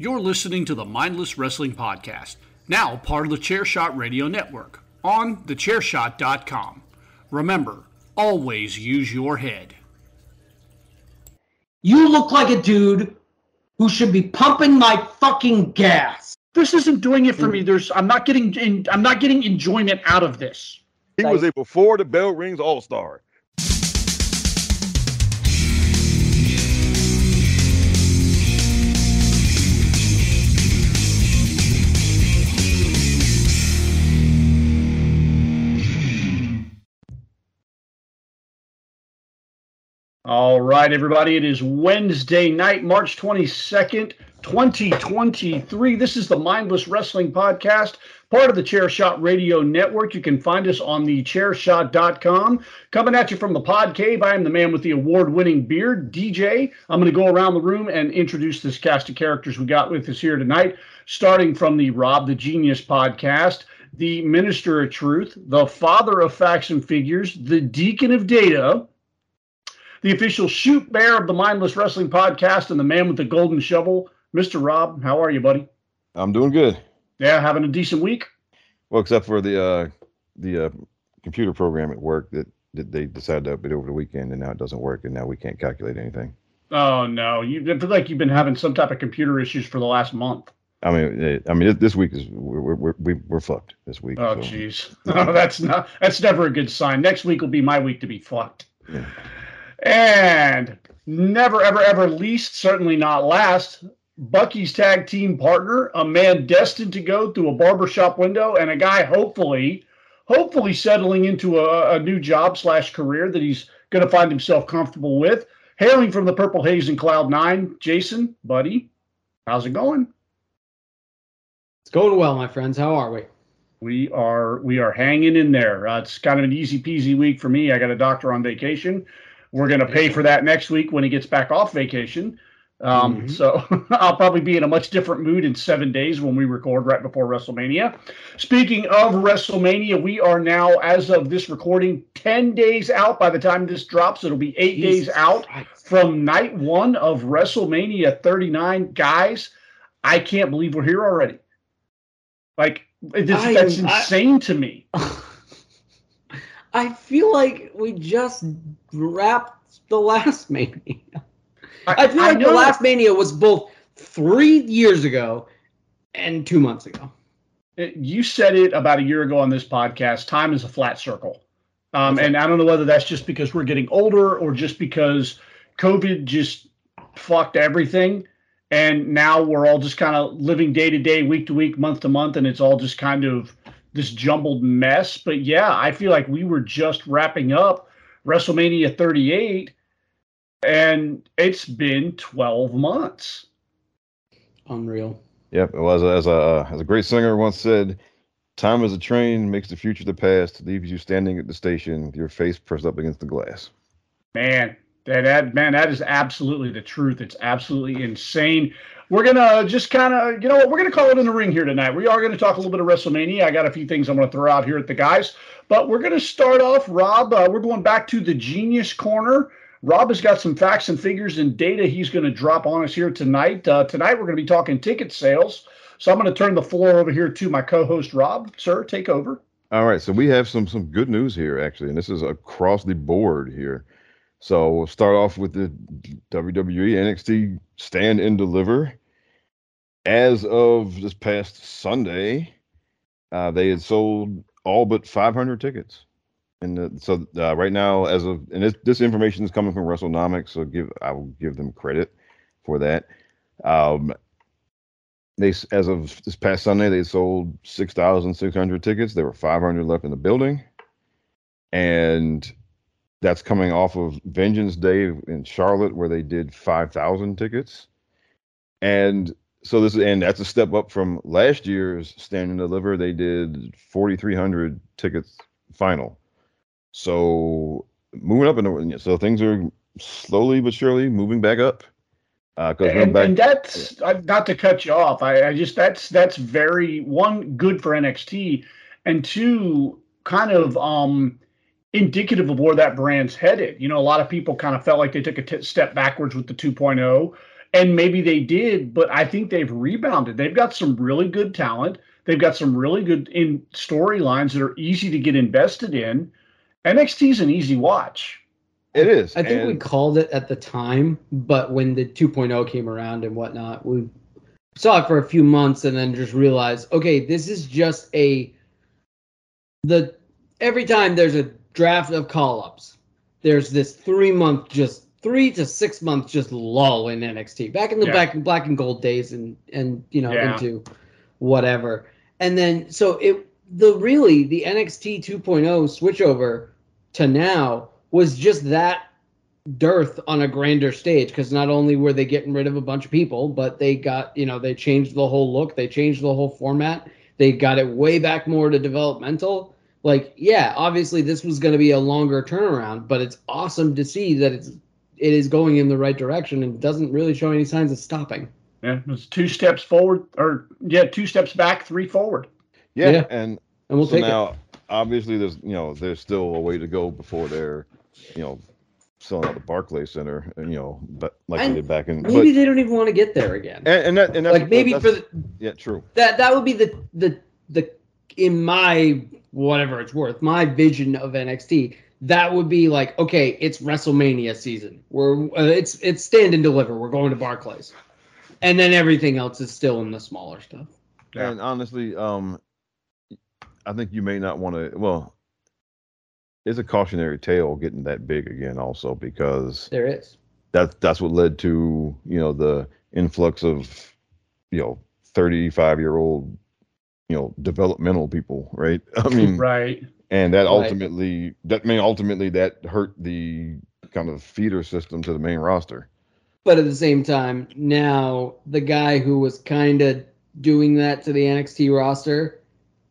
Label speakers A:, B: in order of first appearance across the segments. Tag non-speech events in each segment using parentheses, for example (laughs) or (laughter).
A: You're listening to the Mindless Wrestling Podcast, now part of the Chairshot Radio Network, on thechairshot.com. Remember, always use your head.
B: You look like a dude who should be pumping my fucking gas.
A: This isn't doing it for me. There's I'm not getting in, I'm not getting enjoyment out of this.
C: He was a before the bell rings all star.
A: All right, everybody. It is Wednesday night, March 22nd, 2023. This is the Mindless Wrestling Podcast, part of the Chairshot Radio Network. You can find us on the chairshot.com. Coming at you from the pod cave, I am the man with the award winning beard, DJ. I'm going to go around the room and introduce this cast of characters we got with us here tonight, starting from the Rob the Genius podcast. The Minister of Truth, the Father of Facts and Figures, the Deacon of Data, the official shoot bear of the Mindless Wrestling Podcast, and the man with the golden shovel, Mr. Rob. How are you, buddy?
C: I'm doing good.
A: Yeah, having a decent week.
C: Well, except for the uh, the uh, computer program at work that, that they decided to update over the weekend, and now it doesn't work, and now we can't calculate anything.
A: Oh no, you feel like you've been having some type of computer issues for the last month.
C: I mean, I mean, this week is we're we're we're, we're fucked this week.
A: Oh jeez, so. (laughs) no, that's not that's never a good sign. Next week will be my week to be fucked. Yeah. And never, ever, ever least, certainly not last, Bucky's tag team partner, a man destined to go through a barbershop window, and a guy hopefully, hopefully settling into a, a new job slash career that he's going to find himself comfortable with. Hailing from the Purple Haze and Cloud Nine, Jason, buddy, how's it going?
B: It's going well, my friends. How are we?
A: We are we are hanging in there. Uh, it's kind of an easy peasy week for me. I got a doctor on vacation. We're going to pay for that next week when he gets back off vacation. Um, mm-hmm. So (laughs) I'll probably be in a much different mood in seven days when we record right before WrestleMania. Speaking of WrestleMania, we are now, as of this recording, 10 days out. By the time this drops, it'll be eight Jesus days out Christ. from night one of WrestleMania 39. Guys, I can't believe we're here already. Like, this, I, that's insane I, to me. (laughs)
B: I feel like we just wrapped the last (laughs) Mania. I, I feel like I the last Mania was both three years ago and two months ago.
A: You said it about a year ago on this podcast. Time is a flat circle. Um, and I don't know whether that's just because we're getting older or just because COVID just fucked everything. And now we're all just kind of living day to day, week to week, month to month, and it's all just kind of this jumbled mess. But yeah, I feel like we were just wrapping up WrestleMania 38, and it's been 12 months.
B: Unreal.
C: Yep. Well, as a, as a as a great singer once said, "Time is a train makes the future the past, leaves you standing at the station with your face pressed up against the glass."
A: Man, that, that man, that is absolutely the truth. It's absolutely insane we're gonna just kind of, you know what, we're gonna call it in the ring here tonight. We are gonna talk a little bit of WrestleMania. I got a few things I'm gonna throw out here at the guys, but we're gonna start off, Rob. Uh, we're going back to the Genius Corner. Rob has got some facts and figures and data he's going to drop on us here tonight. Uh, tonight we're going to be talking ticket sales. So I'm going to turn the floor over here to my co-host Rob. Sir, take over.
C: All right, so we have some some good news here actually, and this is across the board here. So we'll start off with the WWE NXT Stand and Deliver. As of this past Sunday, uh, they had sold all but 500 tickets. And the, so uh, right now, as of and this, this information is coming from WrestleNomics, so give I will give them credit for that. Um, they as of this past Sunday, they sold 6,600 tickets. There were 500 left in the building, and that's coming off of Vengeance Day in Charlotte, where they did 5,000 tickets. And so this is and that's a step up from last year's Stand and Deliver. They did 4,300 tickets final. So moving up, in the, so things are slowly but surely moving back up.
A: Uh, and, back, and that's yeah. not to cut you off. I, I just that's that's very one good for NXT, and two kind of um indicative of where that brand's headed. You know, a lot of people kind of felt like they took a t- step backwards with the 2.0, and maybe they did, but I think they've rebounded. They've got some really good talent. They've got some really good in storylines that are easy to get invested in. NXT is an easy watch.
C: It is.
B: I think and... we called it at the time, but when the 2.0 came around and whatnot, we saw it for a few months and then just realized, okay, this is just a the every time there's a draft of call ups, there's this three month just three to six months just lull in NXT. Back in the yeah. back black and gold days and and you know yeah. into whatever. And then so it the really the NXT 2.0 switchover to now was just that dearth on a grander stage because not only were they getting rid of a bunch of people, but they got, you know, they changed the whole look, they changed the whole format, they got it way back more to developmental. Like, yeah, obviously this was going to be a longer turnaround, but it's awesome to see that it's it is going in the right direction and doesn't really show any signs of stopping.
A: Yeah, it's two steps forward, or yeah, two steps back, three forward.
C: Yeah, yeah. and and we'll so take now, it. Obviously, there's you know there's still a way to go before they're you know selling out the Barclays Center, uh, you know, but like and they did back in.
B: Maybe but, they don't even want to get there again.
C: And, and that, and
B: like maybe for the
C: yeah, true.
B: That that would be the the the in my whatever it's worth, my vision of NXT. That would be like okay, it's WrestleMania season. We're uh, it's it's stand and deliver. We're going to Barclays, and then everything else is still in the smaller stuff.
C: Yeah. And honestly, um, I think you may not want to. Well, it's a cautionary tale getting that big again, also because
B: there is.
C: That that's what led to you know the influx of you know thirty five year old you know developmental people, right? (laughs) I mean,
A: right.
C: And that ultimately right. that I mean ultimately that hurt the kind of feeder system to the main roster.
B: But at the same time, now the guy who was kind of doing that to the NXT roster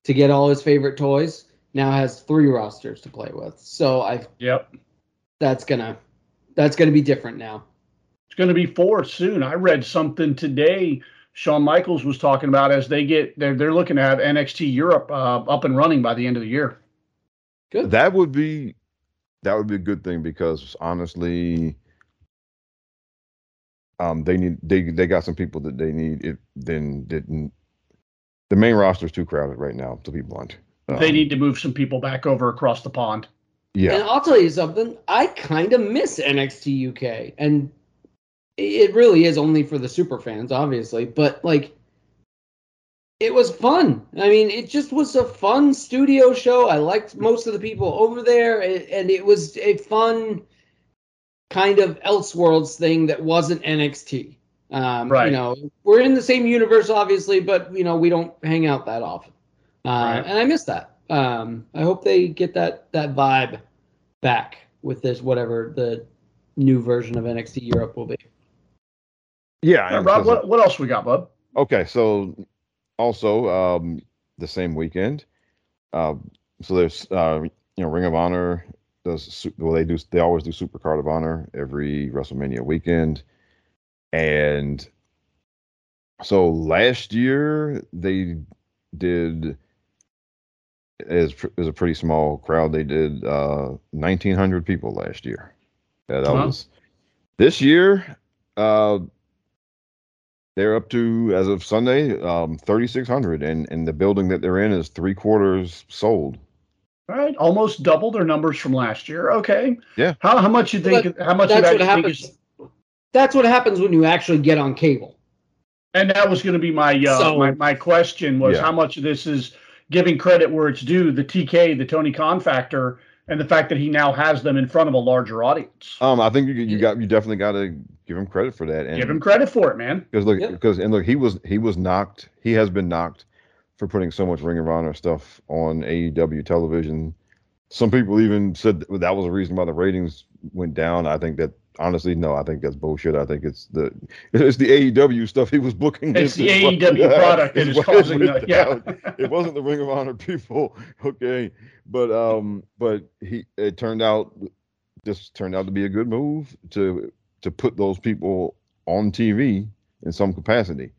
B: to get all his favorite toys now has three rosters to play with. So I
A: Yep.
B: That's gonna that's gonna be different now.
A: It's gonna be four soon. I read something today. Shawn Michaels was talking about as they get they're they're looking to have NXT Europe uh, up and running by the end of the year.
C: Good. That would be that would be a good thing because honestly, um, they need they they got some people that they need. It then didn't. The main roster is too crowded right now, to be blunt.
A: Um, they need to move some people back over across the pond.
B: Yeah. And I'll tell you something, I kind of miss NXT UK. And it really is only for the super fans, obviously, but like it was fun. I mean, it just was a fun studio show. I liked most of the people over there, and it was a fun kind of Elseworlds thing that wasn't NXT. Um, right. You know, we're in the same universe, obviously, but you know, we don't hang out that often. Uh, right. And I miss that. Um, I hope they get that that vibe back with this whatever the new version of NXT Europe will be.
C: Yeah,
A: right, Rob. What, what else we got, bud?
C: Okay, so also um, the same weekend, uh, so there's uh, you know Ring of Honor does well they do they always do Super Card of Honor every WrestleMania weekend, and so last year they did is is a pretty small crowd. They did uh, 1,900 people last year. Yeah, that was this year. Uh, they're up to as of Sunday, um, 3,600, and and the building that they're in is three quarters sold.
A: All right, almost double their numbers from last year. Okay.
C: Yeah.
A: How how much you think? But how much?
B: That's what happens. Is... That's what happens when you actually get on cable.
A: And that was going to be my uh,
B: So-
A: my my question was
C: Yeah.
A: how much of this is giving credit where it's due, the TK, the Tony Khan factor, and the fact that he now has them in front of a larger audience.
C: Um, I think you you got you definitely got to give him credit for that. And
A: Give him credit for it, man.
C: because look
B: Yeah.
C: because and look he was he was knocked he has been knocked for putting so much Ring of Honor stuff on AEW television. Some people even said that that was a reason why the ratings went down. I think that honestly, no, I think that's bullshit. I think it's the it's the AEW stuff he was booking.
A: It's the (laughs) AEW (laughs) product that
C: it's
A: is
C: what
A: causing
C: went
A: the yeah. (laughs)
C: it wasn't the Ring of Honor people, okay. But um, but he it turned out this turned out to be a good move to to put those people on TV in some capacity.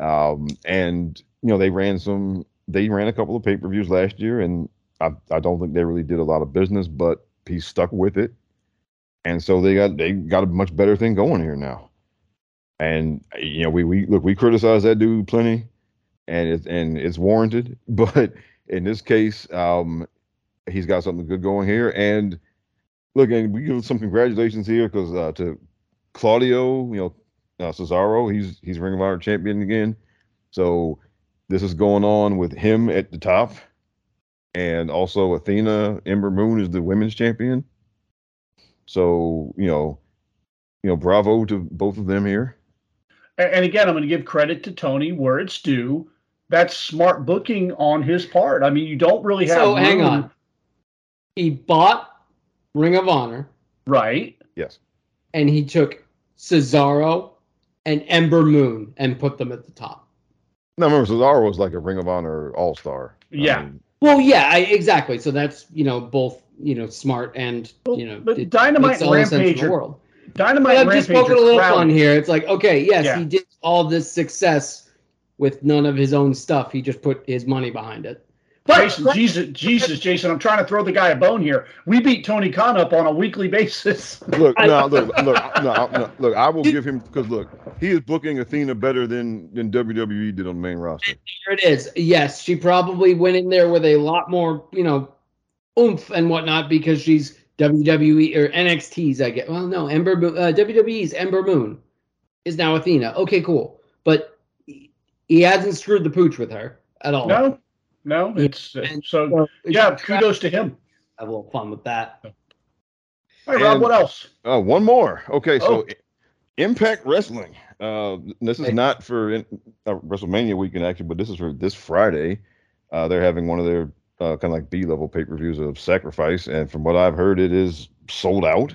C: Um, and you know they ran some they ran a couple of pay per views last year, and I I don't think they really did a lot of business, but he stuck with it, and so they got they got a much better thing going here now. And you know we we look we criticize that dude plenty, and it's and it's warranted, (laughs) but in this case, um, he's got something good going here, and look, and we give some congratulations here because uh, to Claudio, you know, uh, Cesaro, he's he's Ring of Honor champion again. So this is going on with him at the top, and also Athena Ember Moon is the women's champion. So you know, you know, bravo to both of them here.
A: And, and again, I'm going to give credit to Tony where it's due. That's smart booking on his part. I mean, you don't really have
B: So hang
A: room-
B: on. He bought Ring of Honor
A: right?
C: Yes.
B: and he took Cesaro and Ember Moon and put them at the top.
C: No, remember Cesaro was like a Ring of Honor All Star.
A: Yeah.
B: Well, yeah, I, exactly. So that's you know both you know smart and
A: Well,
B: you know
A: but
B: it
A: Dynamite
B: makes all the sense in
A: Rampage
B: the world.
A: Dynamite
B: But I'm just
A: Rampage
B: poking a little
A: crowded.
B: fun here. It's like okay, yes,
A: Yeah.
B: he did all this success with none of his own stuff. He just put his money behind it. But
A: Jason, Jesus, Jesus, Jason, I'm trying to throw the guy a bone here. We beat Tony Khan up on a weekly basis. (laughs)
C: Look, no, (laughs) look, look, no, no, look. I will give him because look, he is booking Athena better than than WWE did on the main roster.
B: Here it is. Yes, she probably went in there with a lot more, you know, oomph and whatnot because she's WWE or NXT's. I get. Well, no, Ember uh, WWE's Ember Moon is now Athena. Okay, cool. But he- he hasn't screwed the pooch with her at all.
A: No, no,
B: Yeah,
A: it's uh,
B: and-
A: so.
B: So it's
A: Yeah,
B: just
A: kudos to him.
B: Have a little fun with that.
A: All right, Rob, what else?
C: Uh, one more. Okay, so
A: Oh.
C: Impact Wrestling. Uh, this is
B: Hey.
C: not for in, uh, WrestleMania weekend actually, but this is for this Friday. Uh, they're having one of their uh, kind of like B level pay per views of Sacrifice, and from what I've heard, it is sold out.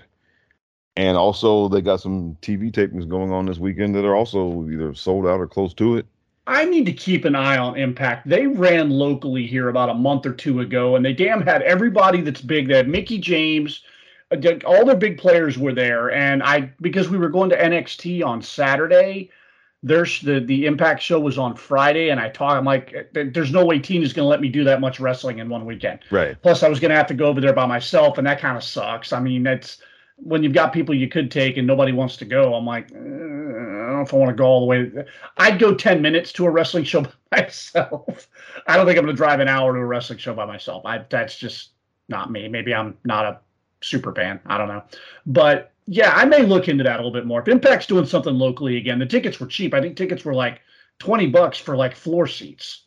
C: And also, they got some TV tapings going on this weekend that are also either sold out or close to it.
A: I need to keep an eye on Impact. They ran locally here about a month or two ago, and they damn had everybody that's big. They had Mickie James, uh, all their big players were there. And I, because we were going to NXT on Saturday, there's the the Impact show was on Friday, and I talk. I'm like, there's no way Tina's going to let me do that much wrestling in one weekend.
C: Right.
A: Plus, I was going to have to go over there by myself, and that kind of sucks. I mean, that's when you've got people you could take and nobody wants to go. I'm like, eh, don't know if I want to go all the way. I'd go 10 minutes to a wrestling show (laughs) by myself. I don't think I'm going to drive an hour to a wrestling show by myself. I that's just not me. Maybe I'm not a super fan. I don't know. But yeah, I may look into that a little bit more. If Impact's doing something locally again, the tickets were cheap. I think tickets were like 20 bucks for like floor seats.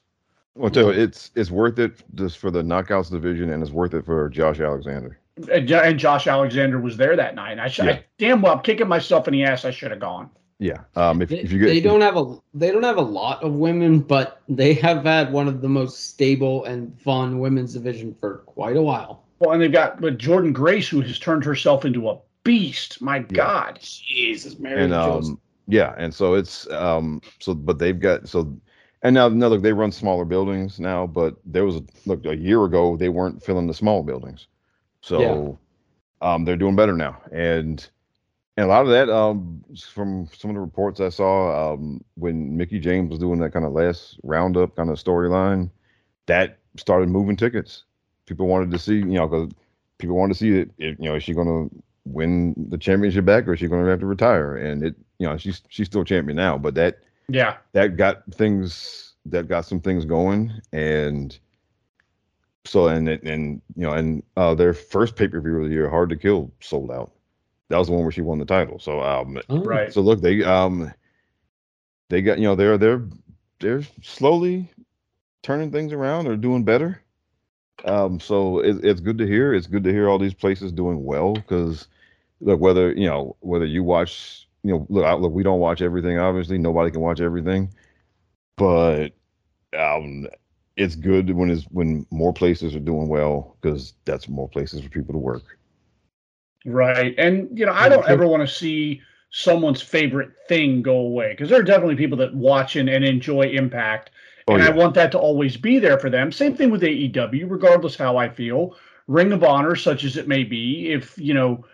C: Well, it's it's worth it just for the knockouts division, and it's worth it for Josh Alexander.
A: And and Josh Alexander was there that night. I, should,
C: Yeah.
A: I damn well, I'm kicking myself in the ass. I should have gone.
C: Yeah. Um. If,
B: They,
C: if you get
B: they don't have a they don't have a lot of women, but they have had one of the most stable and fun women's division for quite a while.
A: Well, and they've got but Jordynne Grace, who has turned herself into a beast. My God.
B: Jesus, Mary
C: and
B: Joseph.
C: um yeah and so it's um so but they've got so and now now look they run smaller buildings now but there was a look a year ago they weren't filling the small buildings so um they're doing better now and and a lot of that um from some of the reports i saw um when mickie james was doing that kind of last roundup kind of storyline that started moving tickets. People wanted to see you know because people wanted to see it, it you know is she going to win the championship back or is she going to have to retire? And it you know she's she's still champion now but that
A: Yeah.
C: that got things that got some things going and so and and you know and uh their first pay-per-view of the year hard to kill sold out that was the one where she won the title so um
A: Right.
C: so look they um they got you know they're they're they're slowly turning things around. They're doing better. Um, so it, it's good to hear. It's good to hear all these places doing well because look whether you know whether you watch you know look look we don't watch everything obviously nobody can watch everything but um it's good when it's when more places are doing well because that's more places for people to work
A: right and you know i don't ever want to see someone's favorite thing go away because there are definitely people that watch and, and enjoy impact oh, and yeah. i want that to always be there for them same thing with aew regardless how i feel ring of honor such as it may be if you know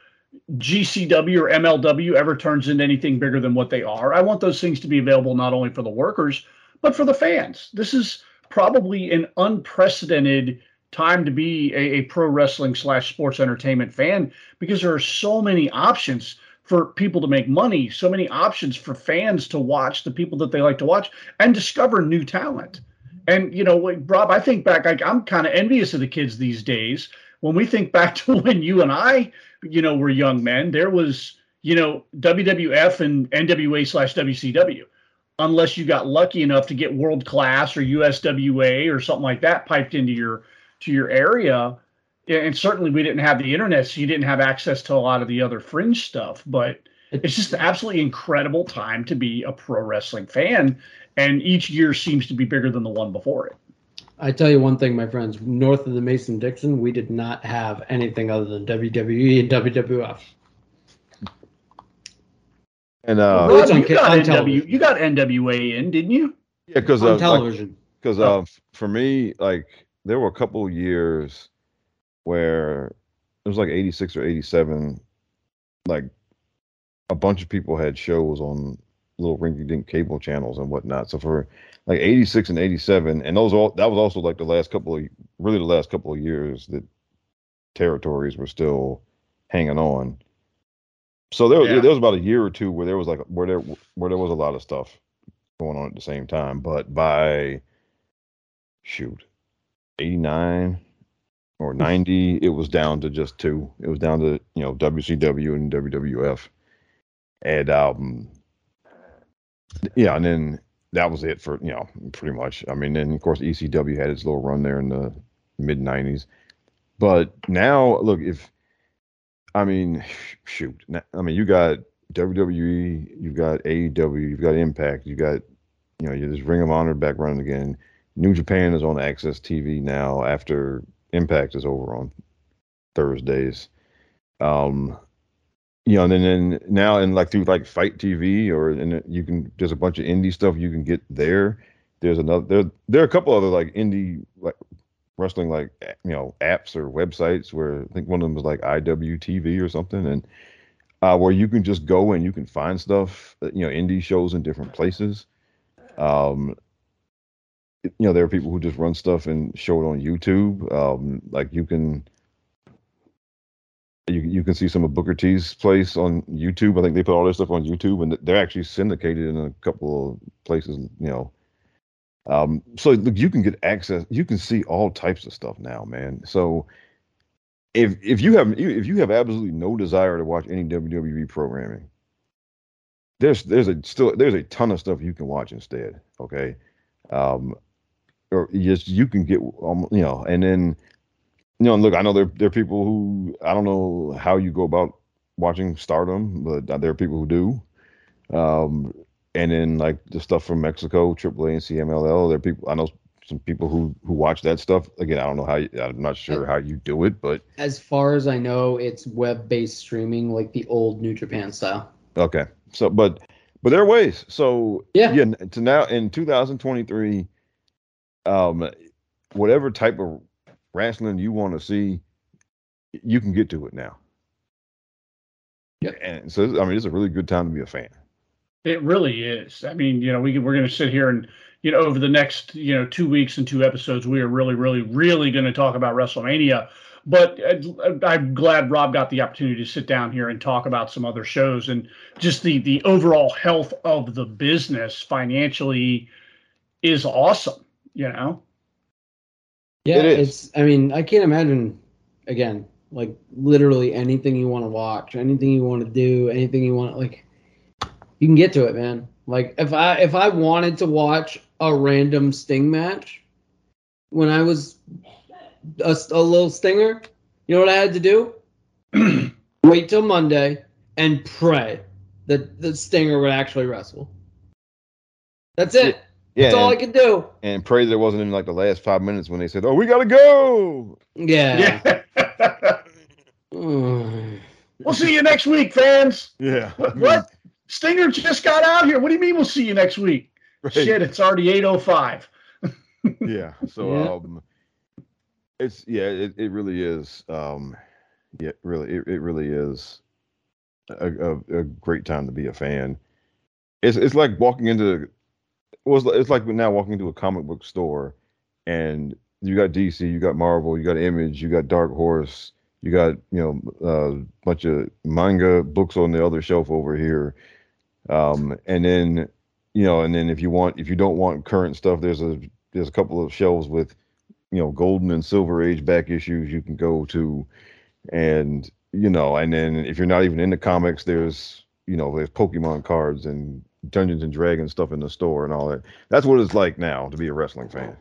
A: GCW or MLW ever turns into anything bigger than what they are. I want those things to be available not only for the workers, but for the fans. This is probably an unprecedented time to be a, a pro wrestling slash sports entertainment fan because there are so many options for people to make money, so many options for fans to watch the people that they like to watch and discover new talent. And you know, Rob, I think back, I'm kind of envious of the kids these days. When we think back (laughs) to when you and I you know, were young men. There was, you know, WWF and NWA slash WCW. Unless you got lucky enough to get world class or USWA or something like that piped into your to your area, and certainly we didn't have the internet, so you didn't have access to a lot of the other fringe stuff. But it's just an absolutely incredible time to be a pro wrestling fan, and each year seems to be bigger than the one before it.
B: I tell you one thing, my friends. North of the Mason Dixon, we did not have anything other than WWE and WWF.
C: And uh,
A: Rob, you, got NW, you got NWA in, didn't you?
C: Yeah, because
B: on uh, television.
C: Because like, oh. uh, for me, like there were a couple years where it was like '86 or '87, like a bunch of people had shows on little rinky-dink cable channels and whatnot. So for like 86 and 87 and those all that was also like the last couple of really the last couple of years that territories were still hanging on so there, yeah. there was about a year or two where there was like where there where there was a lot of stuff going on at the same time but by shoot 89 or 90 it was down to just two. It was down to you know wcw and wwf and um yeah and then that was it for you know pretty much. I mean, then of course ECW had its little run there in the mid '90s, but now look if I mean (sighs) shoot, I mean you got WWE, you've got AEW, you've got Impact, you've got you know you just Ring of Honor back running again. New Japan is on AXS TV now after Impact is over on Thursdays. Um, you know, and then, then now and like through like FITE TV or and you can there's a bunch of indie stuff you can get there. There's another there there are a couple other like indie like wrestling like you know apps or websites where I think one of them is like IWTV or something and uh, where you can just go and you can find stuff uh, you know indie shows in different places. Um, you know there are people who just run stuff and show it on YouTube. Um, like you can you you can see some of Booker T's place on YouTube. I think they put all their stuff on YouTube, and they're actually syndicated in a couple of places. You know, um, so look, you can get access. You can see all types of stuff now, man. So if if you have if you have absolutely no desire to watch any WWE programming, there's there's a still there's a ton of stuff you can watch instead. Okay, um, or just you can get um, you know, and then you know, look, I know there there are people who I don't know how you go about watching Stardom, but there are people who do. Um, and then like the stuff from Mexico, AAA and CMLL, there are people I know some people who who watch that stuff. Again, I don't know how you, I'm not sure how you do it, but
B: as far as I know, it's web based streaming like the old New Japan style.
C: Okay, so but but there are ways. So
B: yeah,
C: yeah. To now in 2023, um, whatever type of wrestling you want to see, you can get to it now.
B: Yeah.
C: And so, I mean, it's a really good time to be a fan.
A: It really is. I mean, you know, we we're going to sit here and you know over the next you know two weeks and two episodes, we are really, really, really going to talk about WrestleMania. But uh, I'm glad Rob got the opportunity to sit down here and talk about some other shows and just the the overall health of the business financially is awesome. You know.
B: Yeah, it it's. I mean, I can't imagine. Again, like literally anything you want to watch, anything you want to do, anything you want, like you can get to it, man. Like if I if I wanted to watch a random Sting match when I was a, a little Stinger, you know what I had to do? (clears throat) Wait till Monday and pray that the Stinger would actually wrestle. That's it.
C: Yeah,
B: That's all I
C: and,
B: could do.
C: and pray that it wasn't in like the last five minutes when they said, "Oh, we gotta go."
B: Yeah.
A: Yeah. (sighs) We'll see you next week, fans.
C: Yeah.
A: What? (laughs) what? Stinger just got out here. What do you mean we'll see you next week?
C: Right.
A: Shit, it's already 8.05. (laughs)
C: yeah so
B: Yeah.
C: um it's yeah it, it really is um yeah really it, it really is a, a, a great time to be a fan it's it's like walking into well, it's, like- now walking into a comic book store and you got dc you got marvel you got image you got dark horse you got you know a bunch of manga books on the other shelf over here. Um and then you know and then if you want if you don't want current stuff there's a there's a couple of shelves with you know golden and silver age back issues you can go to. And you know and then if you're not even into comics there's you know there's pokemon cards and dungeons and dragons stuff in the store and all that that's what it's like now to be a wrestling fan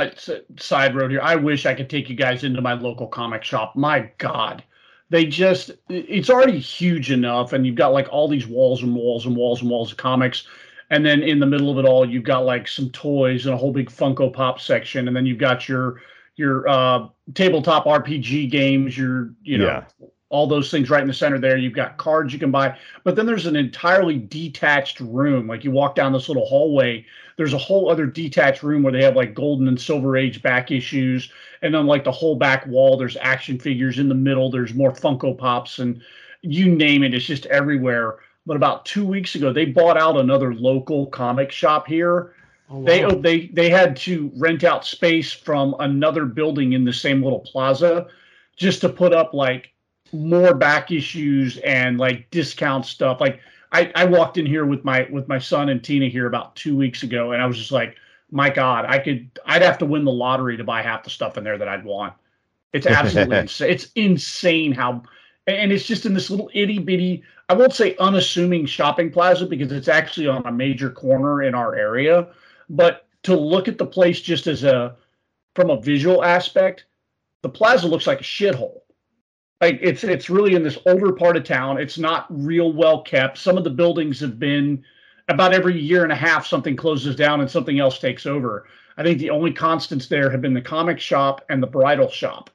A: I, side road here. I wish I could take you guys into my local comic shop. My God, they just, it's already huge enough. And you've got like all these walls and walls and walls and walls of comics. And then in the middle of it all, you've got like some toys and a whole big Funko Pop section. And then you've got your, your uh, tabletop RPG games, your, you know,
C: Yeah.
A: All those things right in the center there. You've got cards you can buy, but then there's an entirely detached room. Like you walk down this little hallway, there's a whole other detached room where they have like golden and silver age back issues. And then like the whole back wall, there's action figures in the middle. There's more Funko Pops and you name it. It's just everywhere. But about two weeks ago, they bought out another local comic shop here
B: Oh,
A: they they they had to rent out space from another building in the same little plaza just to put up like more back issues and like discount stuff. Like I, I walked in here with my with my son and Tina here about two weeks ago and I was just like my god I could I'd have to win the lottery to buy half the stuff in there that I'd want. It's (laughs) absolutely insane it's insane how and it's just in this little itty bitty I won't say unassuming shopping plaza because it's actually on a major corner in our area but to look at the place just as a from a visual aspect the plaza looks like a shithole like it's it's really in this older part of town it's not real well kept some of the buildings have been about every year and a half something closes down and something else takes over i think the only constants there have been the comic shop and the bridal shop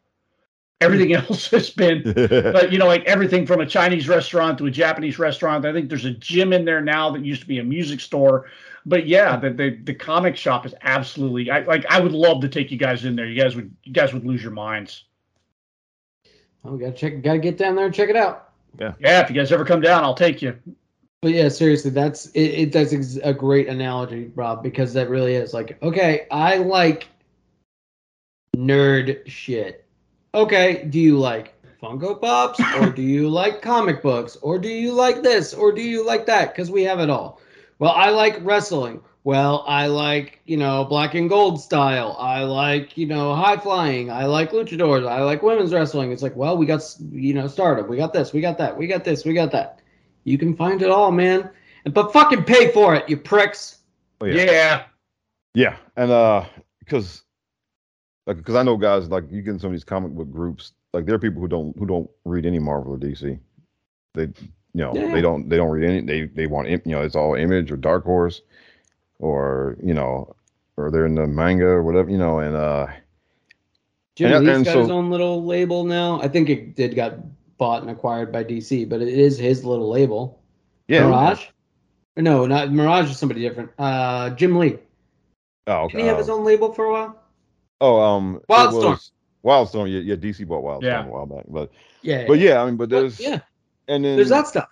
A: everything hmm. else has been (laughs) but you know, like everything from a Chinese restaurant to a Japanese restaurant. I think there's a gym in there now that used to be a music store. But yeah, the the, the comic shop is absolutely. I like. I would love to take you guys in there. You guys would. You guys would lose your minds.
B: Oh, we gotta check. Gotta get down there and check it out.
A: Yeah, if you guys ever come down, I'll take you.
B: But yeah, seriously, that's it. it that's ex- a great analogy, Rob, because that really is like, okay, I like nerd shit. Okay, do you like Funko Pops or do you like comic books or do you like this or do you like that? Because we have it all. Well, I like wrestling. Well, I like, you know, black and gold style. I like, you know, high flying. I like luchadors. I like women's wrestling. It's like, well, we got, you know, stardom. We got this. We got that. We got this. We got that. You can find it all, man. But fucking pay for it, you pricks.
C: Oh,
A: yeah.
C: yeah. Yeah, and uh, because like because I know guys like you get in some of these comic book groups, like there are people who don't who don't read any Marvel or DC. They you know
B: Yeah.
C: they don't they don't read any they they want im- you know it's all Image or Dark Horse, or you know, or they're in the manga or whatever you know, and uh
B: Jim
C: And-
B: Lee's
C: and
B: got
C: so-
B: his own little label now. I think it did got bought and acquired by DC, but it is his little label.
C: yeah.
B: Mirage? No, not Mirage is somebody different. Uh, Jim Lee.
C: Oh, okay.
B: Didn't he have his own label for a while?
C: oh, um,
B: Wildstorm.
C: Wildstorm. Yeah, yeah. DC bought Wildstorm
A: Yeah.
C: a while back, but
B: Yeah.
C: but yeah, I mean, but
B: But,
C: there's
B: yeah,
C: and then
B: there's that stuff.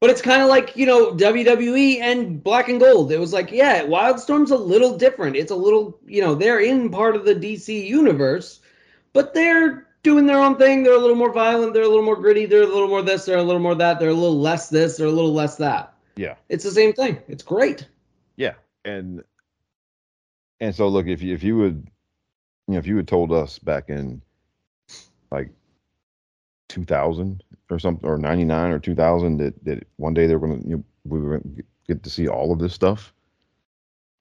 B: But it's kind of like, you know, WWE and Black and Gold. It was like, yeah, Wildstorm's a little different. It's a little, you know, they're in part of the DC universe, but they're doing their own thing. They're a little more violent. They're a little more gritty. They're a little more this. They're a little more that. They're a little less this. They're a little less that.
C: Yeah.
B: It's the same thing. It's great.
C: Yeah, and and so look, if you if you would, you know, if you had told us back in like 2000 or something, or 99 or 2000 that that one day they're going to, you know, we were gonna get to see all of this stuff,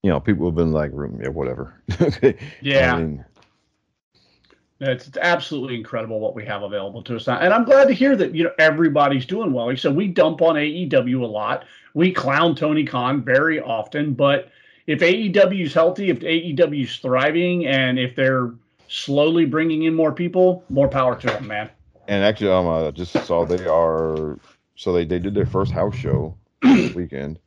C: you know, people have been like, "Mm, yeah, whatever. (laughs)
A: Yeah.
C: I mean,
A: It's, it's absolutely incredible what we have available to us now, and I'm glad to hear that you know everybody's doing well. I we dump on AEW a lot. We clown Tony Khan very often, but if AEW is healthy, if AEW is thriving, and if they're slowly bringing in more people, more power to them, man.
C: And actually, um, I just saw they are so they they did their first house show (clears throat) this weekend.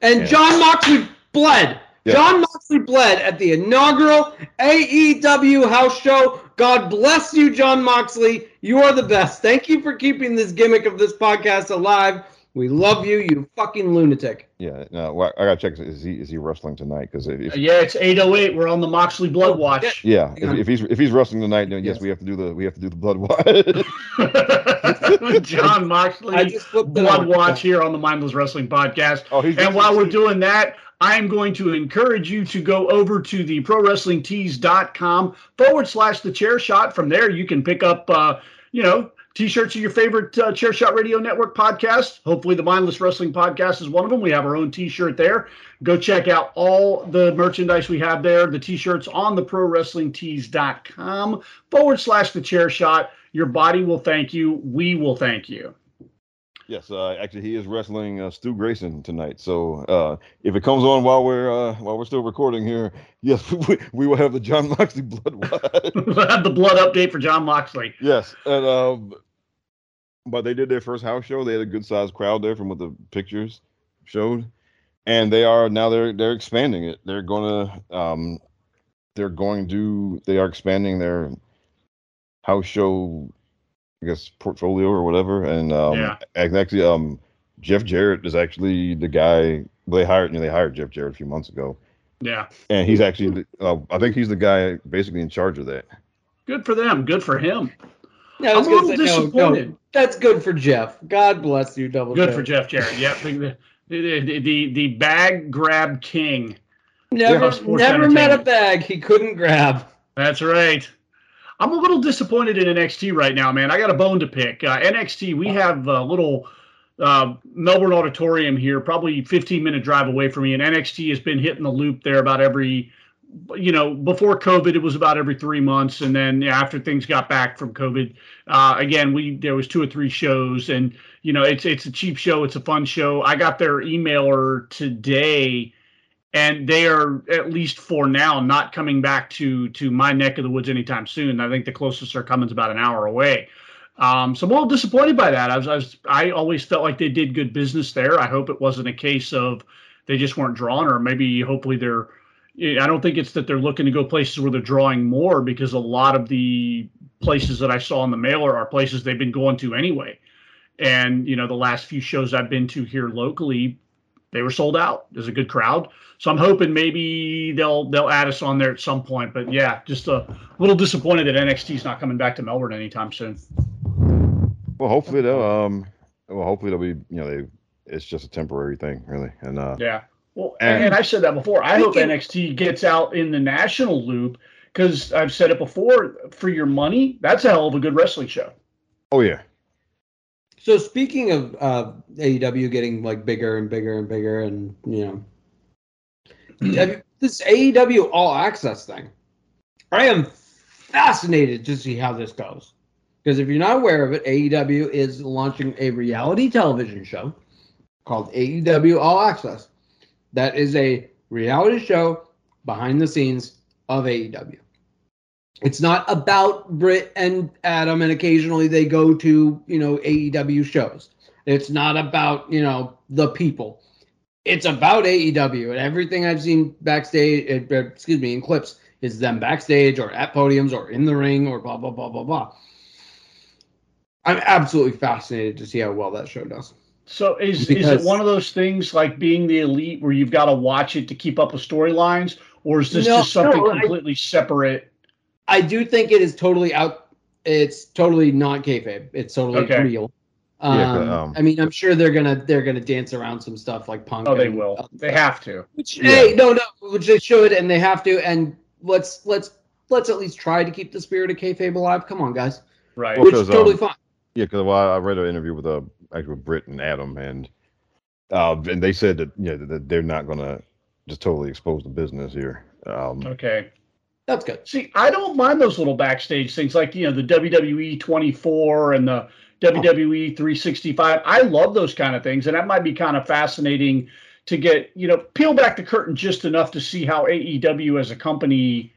B: And
C: Yeah.
B: Jon Moxley bled.
C: Yeah.
B: Jon Moxley bled at the inaugural AEW house show. God bless you, Jon Moxley. You are the best. Thank you for keeping this gimmick of this podcast alive. We love you, you fucking lunatic.
C: Yeah, no, well, I gotta check. Is he is he wrestling tonight? Because if, if
A: Yeah, it's 808. We're on the Moxley Blood Watch.
C: yeah,
B: Yeah.
C: if, if he's if he's wrestling tonight, then yes,
B: Yes.
C: we have to do the we have to do the blood watch. (laughs)
A: Jon Moxley
B: I just flipped it
A: Blood. Watch here on the Mindless Wrestling Podcast.
C: oh, he's
A: And while we're doing that, I am going to encourage you to go over to the prowrestlingtees.com forward slash the chair shot. From there, you can pick up, uh, you know, t-shirts of your favorite uh, Chair Shot Radio Network podcast. Hopefully, the Mindless Wrestling Podcast is one of them. We have our own t-shirt there. Go check out all the merchandise we have there. The t-shirts on the prowrestlingtees.com forward slash the chair shot. Your body will thank you. We will thank you.
C: Yes, uh, actually, he is wrestling uh, Stu Grayson tonight. So uh, if it comes on while we're uh, while we're still recording here, yes, (laughs) we, we will have the Jon Moxley blood (laughs)
A: we'll have the blood update for Jon Moxley.
C: yes, and um, but they did their first house show. They had a good sized crowd there from what the pictures showed, and they are now they're they're expanding it. They're gonna um, they're going to they are expanding their house show, I guess portfolio or whatever. And um,
A: Yeah.
C: actually, um, Jeff Jarrett is actually the guy they hired. You know, they hired Jeff Jarrett a few months ago,
A: Yeah.
C: and he's actually uh, I think he's the guy basically in charge of that.
A: Good for them. Good for him.
B: Yeah, I was
A: I'm a little
B: say, no, no,
A: disappointed.
B: that's good for Jeff. God bless you, double.
A: Good
B: J.
A: for Jeff Jarrett. Yep. The, the, the, the, the bag grab king.
B: Never, never met a bag he couldn't grab.
A: That's right. I'm a little disappointed in NXT right now, man. I got a bone to pick. Uh, NXT, we have a little uh, Melbourne Auditorium here, probably 15 minute drive away from me, and NXT has been hitting the loop there about every, you know, before COVID, it was about every three months, and then after things got back from COVID, uh, again, we there was two or three shows, and you know, it's it's a cheap show, it's a fun show. I got their emailer today and they are at least for now not coming back to to my neck of the woods anytime soon. I think the closest they're coming is about an hour away. Um, so I'm a little disappointed by that. I was, I was I always felt like they did good business there. I hope it wasn't a case of they just weren't drawn, or maybe hopefully they're. I don't think it's that they're looking to go places where they're drawing more because a lot of the places that I saw in the mailer are places they've been going to anyway. And you know, the last few shows I've been to here locally, they were sold out. There's a good crowd. So I'm hoping maybe they'll they'll add us on there at some point. But yeah, just a little disappointed that NXT's not coming back to Melbourne anytime soon.
C: Well, hopefully they'll um, well, hopefully they'll be you know they it's just a temporary thing really, and uh,
A: Yeah. Well, and,
C: And-
A: and I've said that before. I hope
B: Speaking-
A: NXT gets out in the national loop because I've said it before. For your money, that's a hell of a good wrestling show.
C: oh yeah,
B: So speaking of uh, AEW getting like bigger and bigger and bigger, and you know, have you- this AEW All Access thing, I am fascinated to see how this goes. Because if you're not aware of it, AEW is launching a reality television show called AEW All Access. That is a reality show behind the scenes of AEW. It's not about Britt and Adam, and occasionally they go to, you know, AEW shows. It's not about, you know, the people. It's about AEW, and everything I've seen backstage, uh, excuse me, in clips is them backstage or at podiums or in the ring or blah blah blah blah blah. I'm absolutely fascinated to see how well that show does.
A: So is is it one of those things like being the elite where you've got to watch it to keep up with storylines, or is this
B: No,
A: just something
B: no, I-
A: completely separate?
B: I do think it is totally out. It's totally not kayfabe. It's totally
A: Okay.
B: real.
C: Yeah,
B: Um,
C: but, um,
B: I mean, I'm sure they're gonna they're gonna dance around some stuff like punk.
A: Oh, they
B: and
A: will.
B: other
A: They have to.
B: Which
C: Yeah.
B: hey, no, no, which they should, and they have to. And let's let's let's at least try to keep the spirit of kayfabe alive. Come on, guys.
A: Right.
C: Well,
B: Which is totally
C: um,
B: fine.
C: yeah. Because well, I read an interview with a actually with Britt and Adam, and uh, and they said that you know that they're not going to just totally expose the business here. Um,
A: Okay.
B: That's good.
A: See, I don't mind those little backstage things like, you know, the WWE 24 and the WWE 365. I love those kind of things. And that might be kind of fascinating to get, you know, peel back the curtain just enough to see how AEW as a company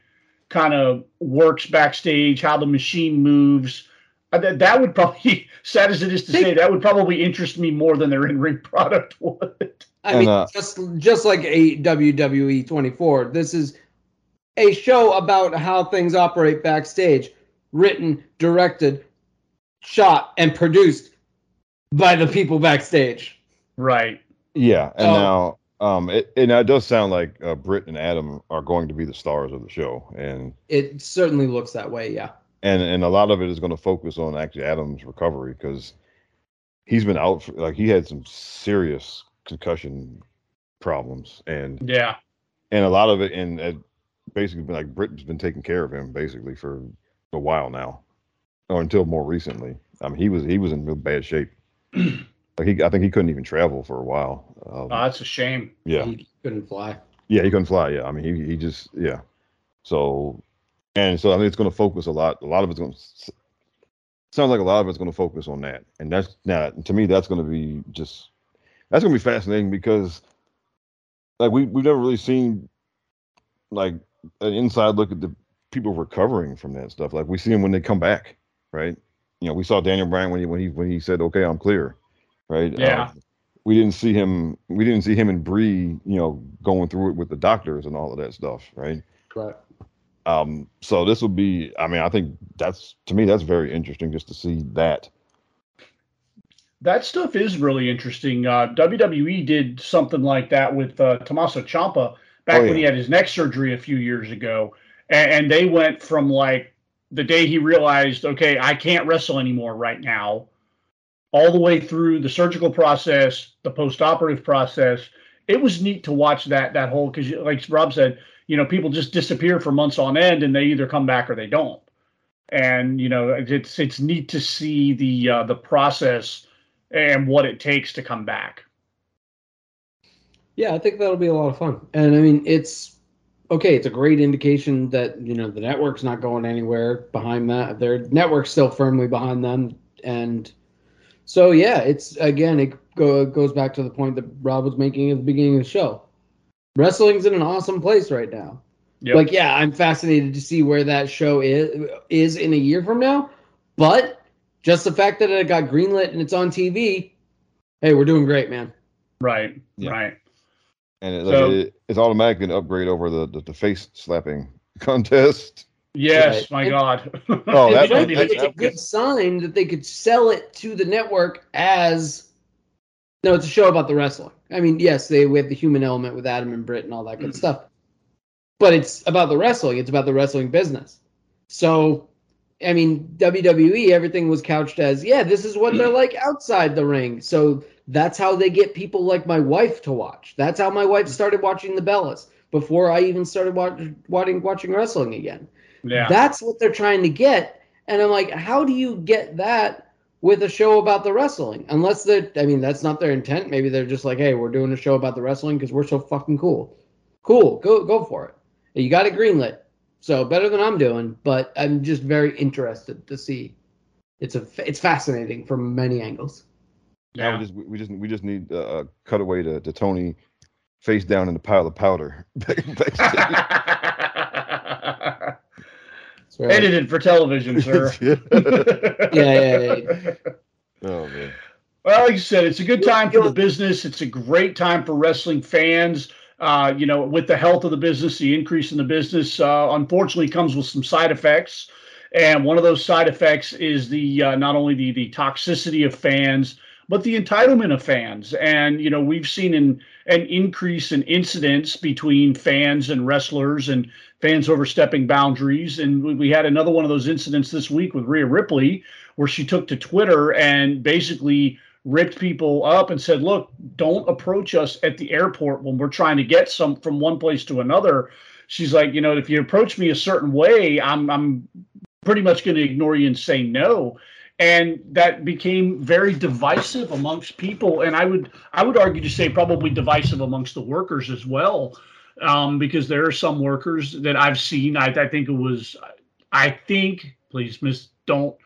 A: kind of works backstage, how the machine moves. That, that would probably, (laughs) sad as it is to say, that would probably interest me more than their in ring (laughs) product would.
B: I
C: And,
B: mean,
C: uh,
B: just just like a WWE 24, this is a show about how things operate backstage, written, directed, shot, and produced by the people backstage.
A: Right.
C: yeah, and
B: Oh.
C: now um, it, and now it does sound like uh, Britt and Adam are going to be the stars of the show, and
B: It certainly looks that way, yeah.
C: and and a lot of it is going to focus on actually Adam's recovery because he's been out for, like he had some serious concussion problems and
A: Yeah.
C: and a lot of it and uh, basically been like Britain's been taking care of him basically for a while now or until more recently I mean he was he was in real bad shape (clears throat) like he I think he couldn't even travel for a while um,
A: Oh, that's a shame.
C: yeah
B: He couldn't fly.
C: yeah, he couldn't fly. Yeah, I mean, he he just yeah. So, and so I think it's going to focus a lot. A lot of it's going to sounds like a lot of it's going to focus on that, and that's now to me that's going to be just that's going to be fascinating because like we we've never really seen like an inside look at the people recovering from that stuff. Like we see them when they come back, right? You know, we saw Daniel Bryan when he when he when he said, "Okay, I'm clear," right?
A: Yeah.
C: Um, we didn't see him. We didn't see him and Brie, you know, going through it with the doctors and all of that stuff, right?
B: Right.
C: Um, so this will be. I mean, I think that's to me that's very interesting just to see that.
A: That stuff is really interesting. Uh, WWE did something like that with uh, Tommaso Ciampa back
C: Oh,
A: when he had his neck surgery a few years ago, and, and they went from like the day he realized, okay, I can't wrestle anymore right now, all the way through the surgical process, the post-operative process. It was neat to watch that that whole because, like Rob said, you know, people just disappear for months on end, and they either come back or they don't. And you know, it's it's neat to see the uh, the process and what it takes to come back.
B: Yeah, I think that'll be a lot of fun. And I mean, it's okay. It's a great indication that you know the network's not going anywhere behind that. Their network's still firmly behind them, and so yeah, it's again it go, goes back to the point that Rob was making at the beginning of the show. Wrestling's in an awesome place right now.
A: Yep.
B: Like, yeah, I'm fascinated to see where that show is is in a year from now. But just the fact that it got greenlit and it's on TV, hey, we're doing great, man.
A: Right,
C: Yeah.
A: right.
C: And it,
A: So-
C: it, it's automatically an upgrade over the, the, the face slapping (laughs) contest.
A: Yes,
B: Right.
A: my
B: And-
A: God.
C: Oh, (laughs)
B: And
C: that-
B: frankly,
C: that-
B: it's a
C: that-
B: good sign that they could sell it to the network as no, it's a show about the wrestling. I mean, yes, they we have the human element with Adam and Britt and all that good stuff, but it's about the wrestling. It's about the wrestling business. So, I mean, WWE, everything was couched as, yeah, this is what they're (clears throat) like outside the ring. So that's how they get people like my wife to watch. That's how my wife started watching the Bellas before I even started watch, watching watching wrestling again.
A: yeah.
B: That's what they're trying to get. And I'm like, how do you get that with a show about the wrestling? Unless they're, I mean, that's not their intent. Maybe they're just like, hey, we're doing a show about the wrestling because we're so fucking cool. Cool, go go for it. You got it greenlit, so better than I'm doing. But I'm just very interested to see. It's a it's fascinating from many angles.
C: Now
A: yeah.
C: we just we we just we just need uh, a cutaway to, to Tony face down in the pile of powder. (laughs) (laughs)
B: It's very-
A: Edited for television, sir. (laughs)
C: yeah.
B: Yeah, yeah, yeah.
C: Oh man.
A: Well, like you said, it's a good time for the business. It's a great time for wrestling fans. Uh, you know, with the health of the business, the increase in the business, uh, unfortunately, comes with some side effects. And one of those side effects is the uh, not only the the toxicity of fans, but the entitlement of fans. And you know, we've seen an an increase in incidents between fans and wrestlers, and fans overstepping boundaries. And we, we had another one of those incidents this week with Rhea Ripley, where she took to Twitter and basically ripped people up and said, "Look, don't approach us at the airport when we're trying to get some from one place to another." She's like, "You know, if you approach me a certain way, I'm I'm pretty much going to ignore you and say no." And that became very divisive amongst people. And i would i would argue to say probably divisive amongst the workers as well um, because there are some workers that i've seen. I, I think it was i think please miss don't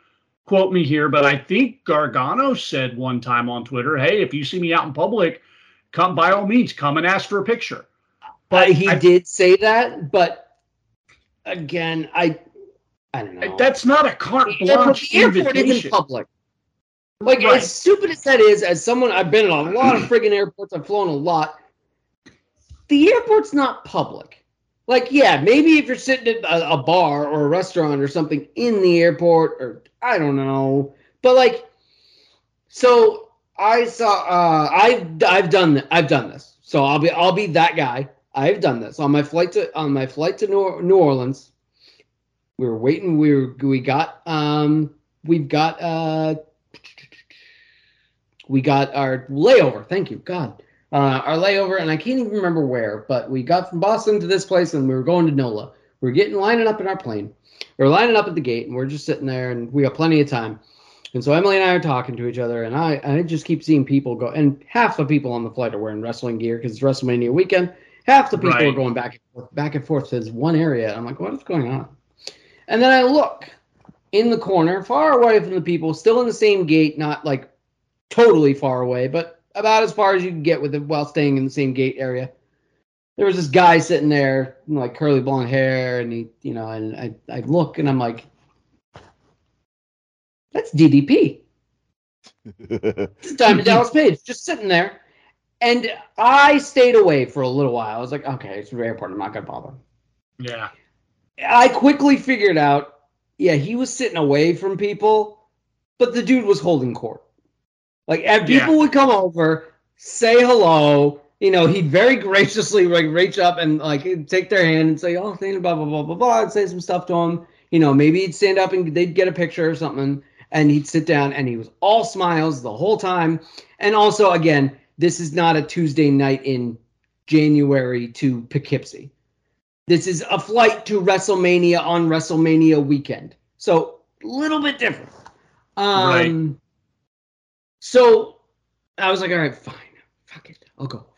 A: quote me here but i think gargano said one time on twitter hey if you see me out in public come by all means come and ask for a picture.
B: But uh, he I, did say that but again i I don't know.
A: That's not a carte blanche the airport invitation.
B: public. Like right. as stupid as that is, as someone I've been in a lot of friggin' airports, I've flown a lot. The airport's not public. Like, yeah, maybe if you're sitting at a, a bar or a restaurant or something in the airport, or I don't know, but like, so I saw. Uh, I've I've done that. I've done this. So I'll be I'll be that guy. I've done this on my flight to on my flight to New, New Orleans we were waiting. We were, we got um we've got uh we got our layover. Thank you, God. Uh, our layover, and I can't even remember where, but we got from Boston to this place, and we were going to NOLA. We are getting lining up in our plane. We are lining up at the gate, and we're just sitting there, and we got plenty of time. And so Emily and I are talking to each other, and I I just keep seeing people go, and half the people on the flight are wearing wrestling gear because it's WrestleMania weekend. Half the people right. are going back and forth, back and forth to this one area. I'm like, what is going on? And then I look in the corner, far away from the people, still in the same gate, not like totally far away, but about as far as you can get with it while staying in the same gate area. There was this guy sitting there, like curly blonde hair, and he, you know, and I, I look and I'm like, that's DDP. Diamond Dallas Page, just sitting there. And I stayed away for a little while. I was like, okay, it's the airport. I'm not going to bother.
A: Yeah.
B: I quickly figured out, yeah, he was sitting away from people, but the dude was holding court. Like, and people yeah. would come over, say hello. You know, he'd very (laughs) graciously like reach up and like take their hand and say, "Oh, thank you, blah blah blah blah blah," and say some stuff to him. You know, maybe he'd stand up and they'd get a picture or something, and he'd sit down and he was all smiles the whole time. And also, again, this is not a Tuesday night in January to Poughkeepsie. This is a flight to WrestleMania on WrestleMania weekend. So a little bit different. Um, right. So I was like, all right, fine. Fuck it. I'll go over.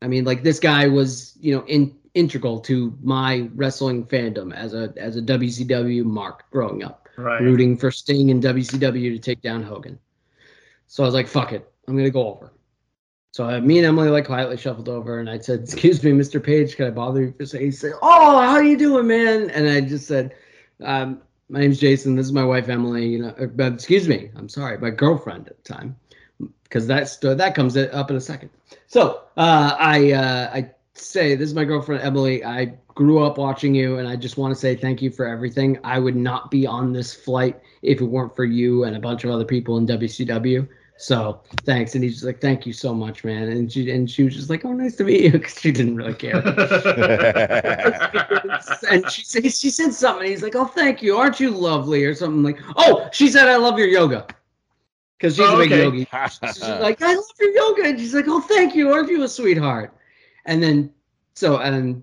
B: I mean, like this guy was, you know, in, integral to my wrestling fandom as a as a WCW mark growing up. Right. Rooting for Sting and WCW to take down Hogan. So I was like, fuck it. I'm gonna go over. So uh, me and Emily like quietly shuffled over, and I said, "Excuse me, Mr. Page, can I bother you for a second? He said, "Oh, how you doing, man?" And I just said, um, "My name's Jason. This is my wife, Emily. You know, but excuse me, I'm sorry, my girlfriend at the time, because that's that comes up in a second. So uh, I uh, I say, this is my girlfriend, Emily. I grew up watching you, and I just want to say thank you for everything. I would not be on this flight if it weren't for you and a bunch of other people in WCW." So thanks. And he's like, thank you so much, man. And she and she was just like, oh, nice to meet you, (laughs) because she didn't really care. (laughs) and she said she said something. he's like, oh, thank you. Aren't you lovely? Or something like, oh, she said, I love your yoga. Because she's oh, a big okay. yogi. She's like, I love your yoga. And she's like, oh, thank you. Aren't you a sweetheart? And then so and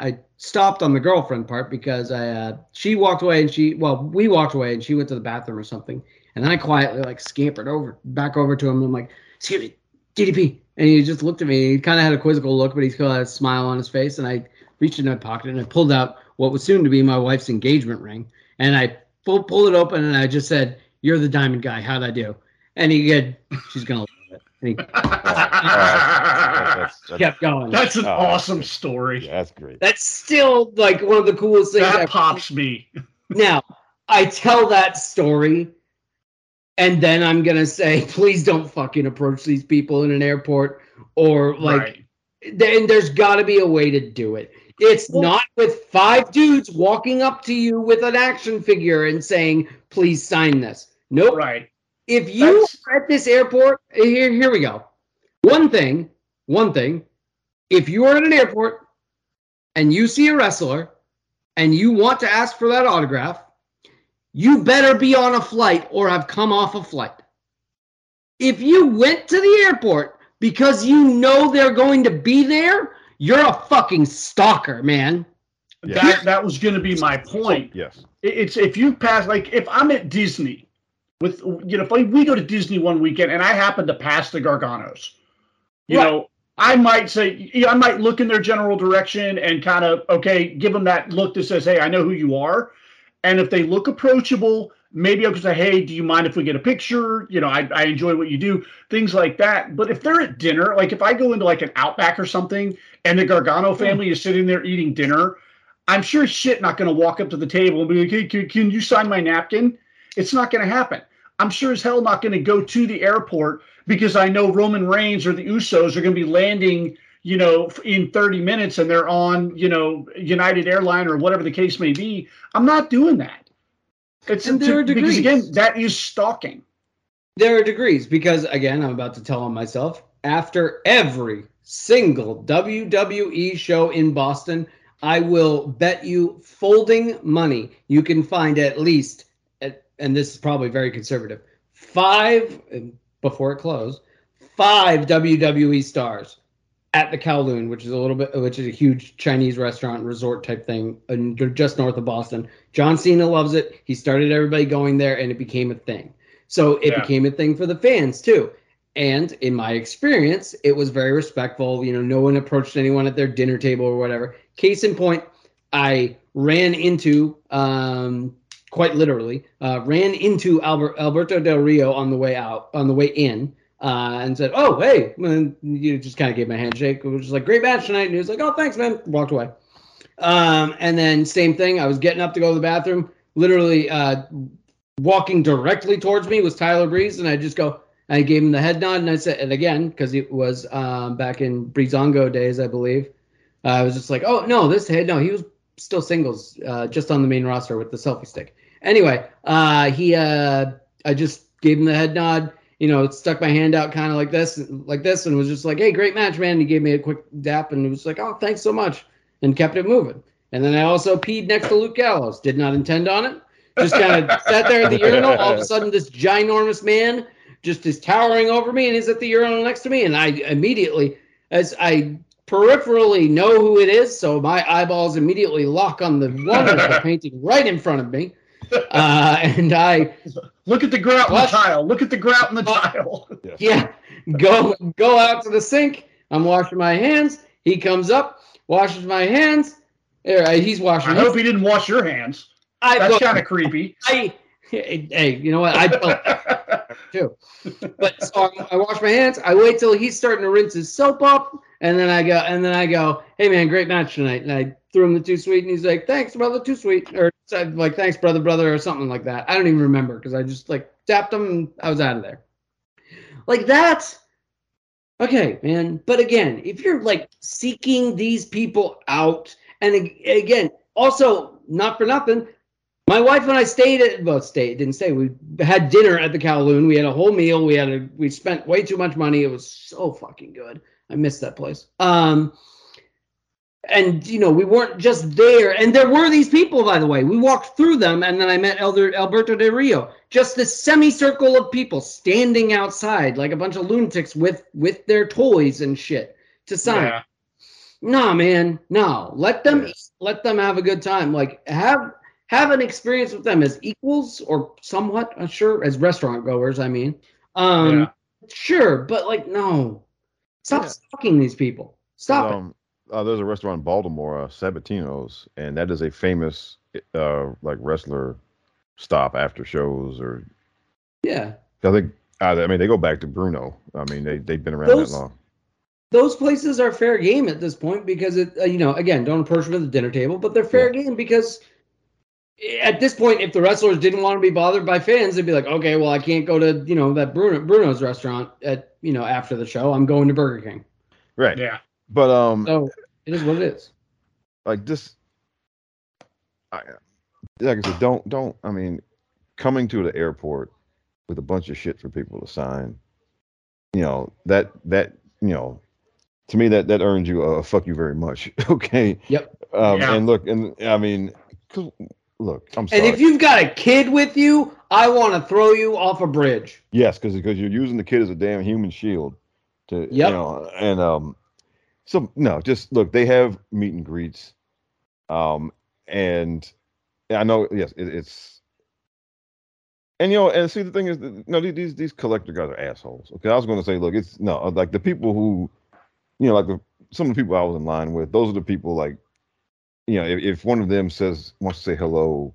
B: I stopped on the girlfriend part because I uh, she walked away and she well we walked away and she went to the bathroom or something and then I quietly like scampered over back over to him. And I'm like, excuse me, DDP. And he just looked at me. He kind of had a quizzical look, but he still had a smile on his face. And I reached in my pocket and I pulled out what was soon to be my wife's engagement ring. And I pulled, pulled it open and I just said, You're the diamond guy. How'd I do? And he said, She's going to love it. And he that's, that's, kept going.
A: That's an oh, awesome story.
C: Yeah, that's great.
B: That's still like one of the coolest things.
A: That pops me.
B: now, I tell that story and then I'm gonna say, (laughs) please don't fucking approach these people in an airport or like. Right. Then there's got to be a way to do it. It's well, not with five dudes walking up to you with an action figure and saying, "Please sign this." Nope.
A: Right.
B: If you That's... are at this airport, eh, here, here we go. One thing, one thing. If you are at an airport and you see a wrestler and you want to ask for that autograph, you better be on a flight or have come off a flight. If you went to the airport because you know they're going to be there, you're a fucking stalker, man.
A: That that was going to be my point.
C: Yes.
A: It's if you pass like if I'm at Disney with you know if I, we go to Disney one weekend and I happen to pass the Garganos, you right. know, I might say you know, I might look in their general direction and kind of okay, give them that look that says, "Hey, I know who you are," and if they look approachable, maybe I could say, "Hey, do you mind if we get a picture?" You know, I, I enjoy what you do, things like that. But if they're at dinner, like if I go into like an Outback or something, and the Gargano hmm. family is sitting there eating dinner, I'm sure shit not going to walk up to the table and be like, "Hey, can, can you sign my napkin?" It's not going to happen. I'm sure as hell not going to go to the airport because I know Roman Reigns or the Usos are going to be landing, you know, in 30 minutes and they're on, you know, United Airline or whatever the case may be. I'm not doing that. It's
B: and there to, are degrees.
A: because again, that is stalking.
B: There are degrees because again, I'm about to tell on myself. After every single WWE show in Boston, I will bet you folding money you can find at least and this is probably very conservative, five before it closed, five WWE stars at the Kowloon, which is a little bit, which is a huge Chinese restaurant resort type thing, and just north of Boston. John Cena loves it. He started everybody going there, and it became a thing. So it yeah. became a thing for the fans too. And in my experience, it was very respectful. You know, no one approached anyone at their dinner table or whatever. Case in point, I ran into um, quite literally, uh, ran into Albert, Alberto Del Rio on the way out, on the way in, uh, and said, "Oh, hey," and you just kind of gave my handshake. It was just like, "Great match tonight," and he was like, "Oh, thanks, man." Walked away. Um, and then same thing. I was getting up to go to the bathroom. Literally, uh, walking directly towards me was Tyler Breeze, and I just go. I gave him the head nod, and I said, and again, because it was um, back in Breezango days, I believe. Uh, I was just like, "Oh no, this head no." He was still singles, uh, just on the main roster with the selfie stick. Anyway, uh, he uh, I just gave him the head nod. You know, it stuck my hand out kind of like this, like this, and was just like, "Hey, great match, man." And he gave me a quick dap, and was like, "Oh, thanks so much," and kept it moving. And then I also peed next to Luke Gallows. Did not intend on it. Just kind of (laughs) sat there at the urinal. All of a sudden, this ginormous man just is towering over me and is at the urinal next to me. And I immediately, as I peripherally know who it is, so my eyeballs immediately lock on the woman painting right in front of me. (laughs) Uh, and I
A: look at the grout in the tile. Look at the grout in the tile. (laughs)
B: yeah, go go out to the sink. I'm washing my hands. He comes up, washes my hands. He's washing.
A: I his. hope he didn't wash your hands. I, That's kind of creepy. (laughs)
B: I hey, you know what? I felt too. But so I, I wash my hands. I wait till he's starting to rinse his soap up, and then I go, and then I go, "Hey man, great match tonight." And I threw him the too sweet, and he's like, "Thanks, brother, too sweet," or said like, "Thanks, brother, brother," or something like that. I don't even remember because I just like tapped him I was out of there. Like that's okay, man. But again, if you're like seeking these people out, and again, also not for nothing, my wife and I stayed at well, stayed didn't stay. We had dinner at the Kowloon. We had a whole meal. We had a we spent way too much money. It was so fucking good. I miss that place. Um, and you know we weren't just there. And there were these people by the way. We walked through them and then i met elder alberto del rio. Just this semicircle of people standing outside like a bunch of lunatics with with their toys and shit to sign. Yeah. nah man. No. Let them yeah. let them have a good time. Like have have an experience with them as equals or somewhat uh, sure as restaurant goers i mean. Um yeah. sure but like no. Stop stalking these people. Stop um,
C: uh, there's a restaurant in Baltimore, uh, Sabatino's, and that is a famous uh, like wrestler stop after shows or.
B: Yeah.
C: I think I mean they go back to Bruno. I mean they they've been around those, that long.
B: Those places are fair game at this point because it uh, you know again don't approach them at the dinner table, but they're fair yeah. game because at this point, if the wrestlers didn't want to be bothered by fans, they'd be like, okay, well, I can't go to you know that Bruno Bruno's restaurant at you know after the show. I'm going to Burger King.
C: Right.
A: Yeah.
C: But um,
B: so it is what it is.
C: Like this, I like I said, don't don't. I mean, coming to the airport with a bunch of shit for people to sign, you know that that you know, to me that that earns you a fuck you very much. (laughs) okay.
B: Yep.
C: Um, yeah. And look, and I mean, look, I'm sorry.
B: And if you've got a kid with you, I want to throw you off a bridge.
C: Yes, because because you're using the kid as a damn human shield. To yep. you know, and um, so no, just look. They have meet and greets, um, and I know yes, it, it's And you know, and see the thing is, that, you know, these these collector guys are assholes. Okay, I was going to say, look, it's no like the people who, you know, like the some of the people I was in line with. Those are the people like, you know, if, if one of them says wants to say hello,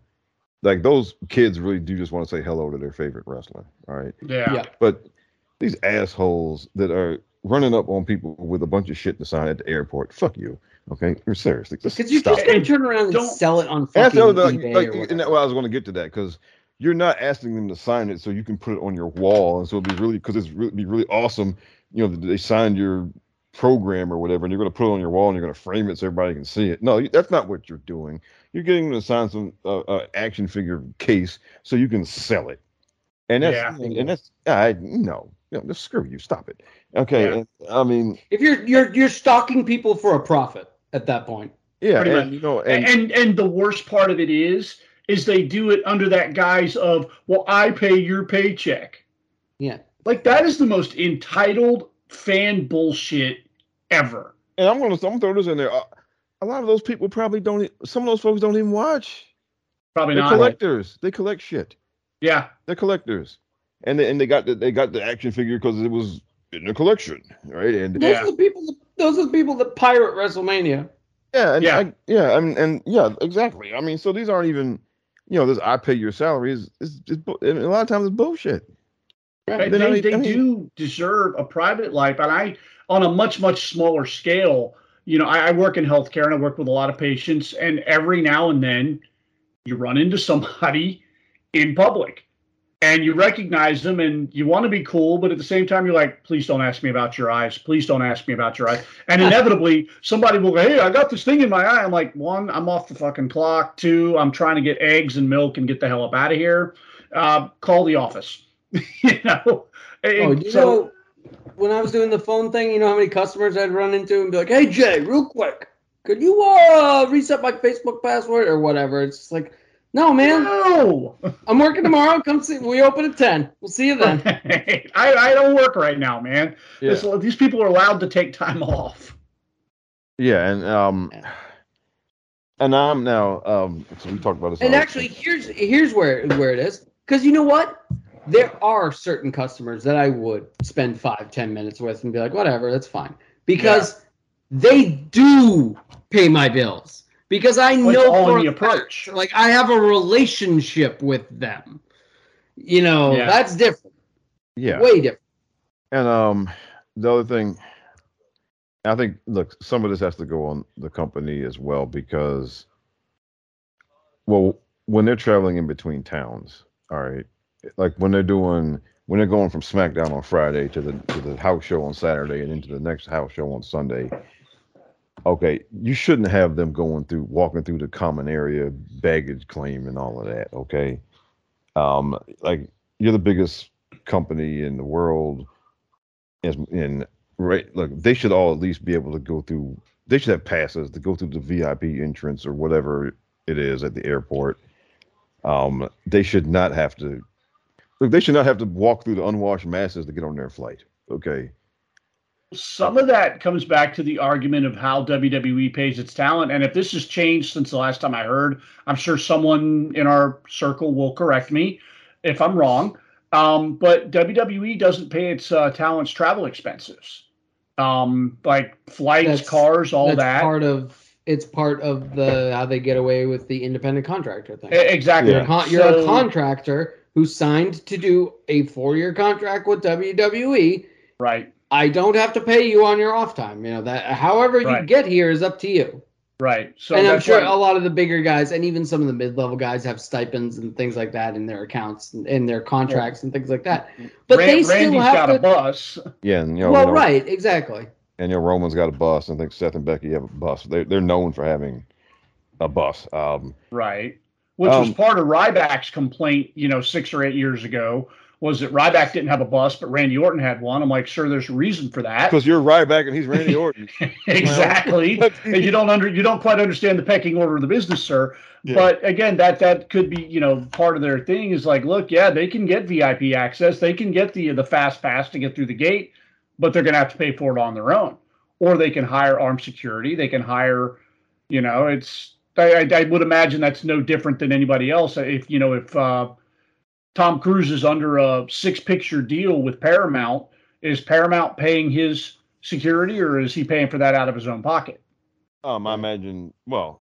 C: like those kids really do just want to say hello to their favorite wrestler. All right,
A: Yeah.
B: Yeah.
C: but these assholes that are running up on people with a bunch of shit to sign at the airport, fuck you. Okay, you're seriously just
B: Because you
C: stop.
B: just gonna turn around and
A: Don't-
B: sell it on
C: That's
B: fucking
C: the other thing,
B: eBay
C: like,
B: or
C: and that, well, I was going to get to that because you're not asking them to sign it so you can put it on your wall, and so it'd be really because it's really be really awesome. You know, they signed your program or whatever, and you're going to put it on your wall and you're going to frame it so everybody can see it. No, that's not what you're doing. You're getting them to sign some uh, uh, action figure case so you can sell it, and that's
A: Yeah.
C: and that's I no, no, just screw you, stop it. Okay,
A: Yeah.
C: I mean,
B: If you're you're you're stalking people for a profit at that point.
C: yeah,
A: Pretty
C: and, you know, and,
A: and and the worst part of it is is they do it under that guise of well i pay your paycheck
B: Yeah.
A: like that is the most entitled fan bullshit ever
C: And I'm gonna, I'm gonna throw this in there. Uh, a lot of those people probably don't. Some of those folks don't even watch.
A: probably
C: They're
A: not
C: collectors. They collect shit.
A: Yeah
C: They're collectors, and they, and they got the, they got the action figure because it was in the collection, right? And
B: Those
A: Yeah.
B: are the people. That, those are the people that pirate WrestleMania.
C: yeah, and
A: Yeah.
C: I, yeah, I mean, and yeah, exactly. I mean, so these aren't even, you know, this I pay your salary is is, is bu- and a lot of times it's bullshit.
A: They, they, they
C: I mean-
A: do deserve a private life, and I, on a much much smaller scale, you know, I, I work in healthcare and I work with a lot of patients, and every now and then, you run into somebody in public, and you recognize them, and you want to be cool, but at the same time, you're like, please don't ask me about your eyes, please don't ask me about your eyes, and inevitably, somebody will go, hey, I got this thing in my eye. I'm like, one, I'm off the fucking clock. Two, I'm trying to get eggs and milk and get the hell up out of here. Uh, call the office. (laughs) you know.
B: Oh, you
A: so-
B: know, when I was doing the phone thing, you know how many customers I'd run into and be like, "Hey Jay, real quick, could you uh reset my Facebook password or whatever?" It's just like, no, man,
A: no, (laughs)
B: I'm working tomorrow. Come see. We open at ten. We'll see you then. (laughs)
A: I, I don't work right now, man.
C: Yeah,
A: This- these people are allowed to take time off.
C: yeah, and um, and I'm now um, so we talked about this.
B: And
C: already.
B: actually, here's here's where where it is. Because you know what? There are certain customers that I would spend five, ten minutes with and be like, whatever, that's fine. Because they do pay my bills. Because I
A: Well,
B: know
A: all
B: for
A: the
B: a fact,
A: approach.
B: like I have a relationship with them. You know,
A: Yeah.
B: that's different.
C: yeah,
B: Way different.
C: And um, the other thing, I think, look, some of this has to go on the company as well because, well, when they're traveling in between towns, all right, like when they're doing when they're going from SmackDown on Friday to the to the house show on Saturday and into the next house show on Sunday. Okay, you shouldn't have them going through walking through the common area baggage claim and all of that. Okay, um, like you're the biggest company in the world in right look they should all at least be able to go through they should have passes to go through the vip entrance or whatever it is at the airport um they should not have to look they should not have to walk through the unwashed masses to get on their flight okay
A: Some of that comes back to the argument of how WWE pays its talent. And if this has changed since the last time I heard, I'm sure someone in our circle will correct me if I'm wrong. Um, but WWE doesn't pay its uh, talents travel expenses, um, like flights,
B: That's-
A: cars, all
B: that's
A: that.
B: part of it's part of the how they get away with the independent contractor thing.
A: Exactly.
B: You're, a con- you're a contractor who signed to do a four-year contract with WWE.
A: Right.
B: I don't have to pay you on your off time. You know that. However you
A: Right.
B: get here is up to you.
A: Right. So
B: and I'm sure
A: why-
B: a lot of the bigger guys and even some of the mid-level guys have stipends and things like that in their accounts and in their contracts and things like that. But
A: Ran-
B: they still
A: Randy's
B: have
A: got
B: to.
A: a bus.
C: yeah and you know,
B: well,
C: you know,
B: right, exactly.
C: and you know roman's got a bus and i think seth and becky have a bus they're, they're known for having a bus um
A: Right. Which was
C: Um,
A: part of Ryback's complaint, you know, six or eight years ago, was that Ryback didn't have a bus, but Randy Orton had one. I'm like, sure, there's a reason for that.
C: because you're Ryback and he's randy orton (laughs)
A: exactly. (laughs) And you don't under you don't quite understand the pecking order of the business, sir.
C: Yeah.
A: But again, that that could be, you know, part of their thing is like, look, yeah, they can get VIP access, they can get the the fast pass to get through the gate, but they're gonna have to pay for it on their own. Or they can hire armed security, they can hire, you know, it's I, I, I would imagine that's no different than anybody else. If you know, if uh Tom Cruise is under a six picture deal with Paramount. Is Paramount paying his security or is he paying for that out of his own pocket?
C: Um, I imagine. Well,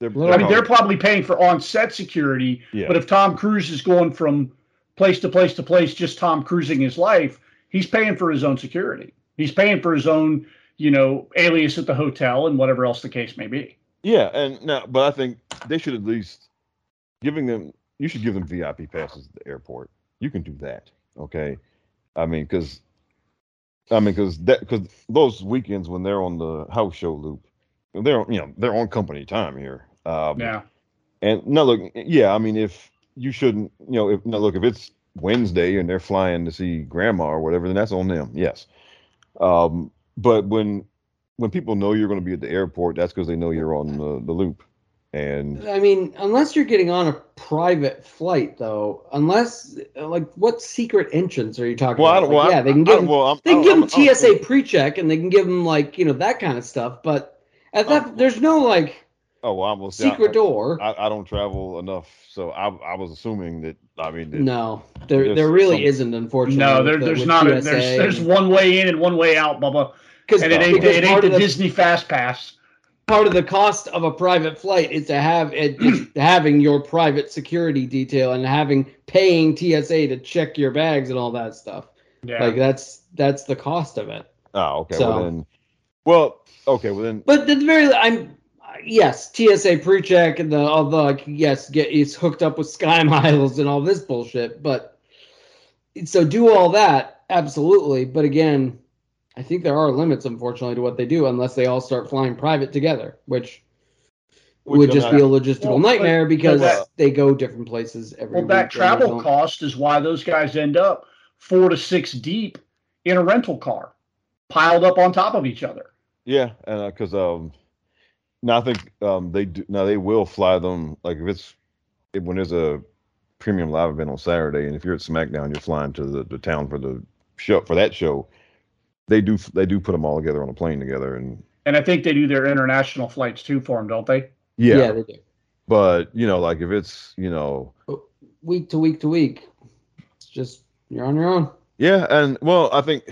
C: They're,
A: I mean, they're probably paying for on-set security,
C: Yeah.
A: but if Tom Cruise is going from place to place to place, just Tom cruising his life, he's paying for his own security. He's paying for his own, you know, alias at the hotel and whatever else the case may be.
C: Yeah, and now, but I think they should at least giving them. You should give them VIP passes at the airport. You can do that, okay? I mean, because I mean, because that because those weekends when they're on the house show loop, they're you know they're on company time here. Um,
A: Yeah.
C: And no, look, yeah, I mean, if you shouldn't, you know, if no, look, if it's Wednesday and they're flying to see grandma or whatever, then that's on them. Yes. Um, but when when people know you're going to be at the airport, that's because they know you're on the, the loop. And
B: I mean, unless you're getting on a private flight, though, unless like what secret entrance are you talking
C: well, I
B: about?
C: don't, well,
B: Like,
C: I-
B: yeah, they can
C: I-
B: give them,
C: well, I'm-
B: they can
C: I'm-
B: give them
C: I'm-
B: TSA pre-check and they can give them like you know that kind of stuff. But at that, there's no like
C: Oh well, I will say,
B: secret
C: I,
B: door.
C: I, I don't travel enough, so I I was assuming that. I mean, that,
B: no, there there really
C: some-
B: isn't, unfortunately.
A: No, there,
B: the-
A: there's
B: with
A: not. A, there's there's
B: and-
A: one way in and one way out, Bubba,
B: because
A: and it ain't
B: because
A: it ain't the
B: the
A: Disney Fast Pass.
B: part of the cost of a private flight is to have it is (clears throat) having your private security detail and having paying TSA to check your bags and all that stuff.
A: Yeah.
B: Like that's that's the cost of it.
C: Oh, okay.
B: So-
C: Well then, well, okay. Well then,
B: But at the very I'm yes, TSA pre-check and the all the yes, get it's hooked up with Sky (laughs) Miles and all this bullshit. But so do all that absolutely. But again, I think there are limits, unfortunately, to what they do unless they all start flying private together, which
C: Which
B: would just be a logistical
A: Well,
B: nightmare because
A: that-
B: they go different places every
A: Well,
B: week.
A: that travel
B: don't-
A: cost is why those guys end up four to six deep in a rental car, piled up on top of each other.
C: yeah, and because um, now I think um they do now they will fly them like if it's if, when there's a premium live event on Saturday, and if you're at SmackDown, you're flying to the, the town for the show for that show. They do they do put them all together on a plane together, and
A: And I think they do their international flights too for them, don't they?
C: yeah,
B: yeah, they do.
C: but you know, like if it's you know
B: Week to week to week. It's just you're on your own.
C: Yeah, and well, I think,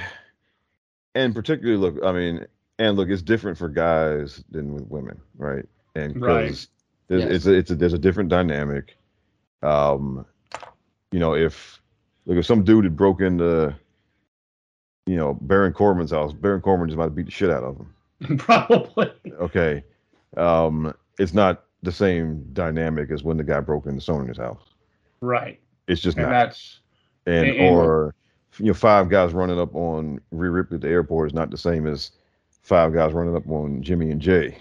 C: and particularly look, I mean, and look, it's different for guys than with women, right? And
A: Right.
C: because there's,
B: Yes.
C: it's a, it's a, there's a different dynamic. Um, you know, if look if some dude had broke into, you know, Baron Corbin's house, Baron Corbin just might have beat the shit out of him. (laughs)
A: Probably.
C: Okay, um, it's not the same dynamic as when the guy broke into Sonya's house.
A: Right.
C: It's just
A: And
C: not.
A: that's
C: and
A: And- and-
C: or you know five guys running up on Rhea Ripley at the airport is not the same as five guys running up on Jimmy and Jey.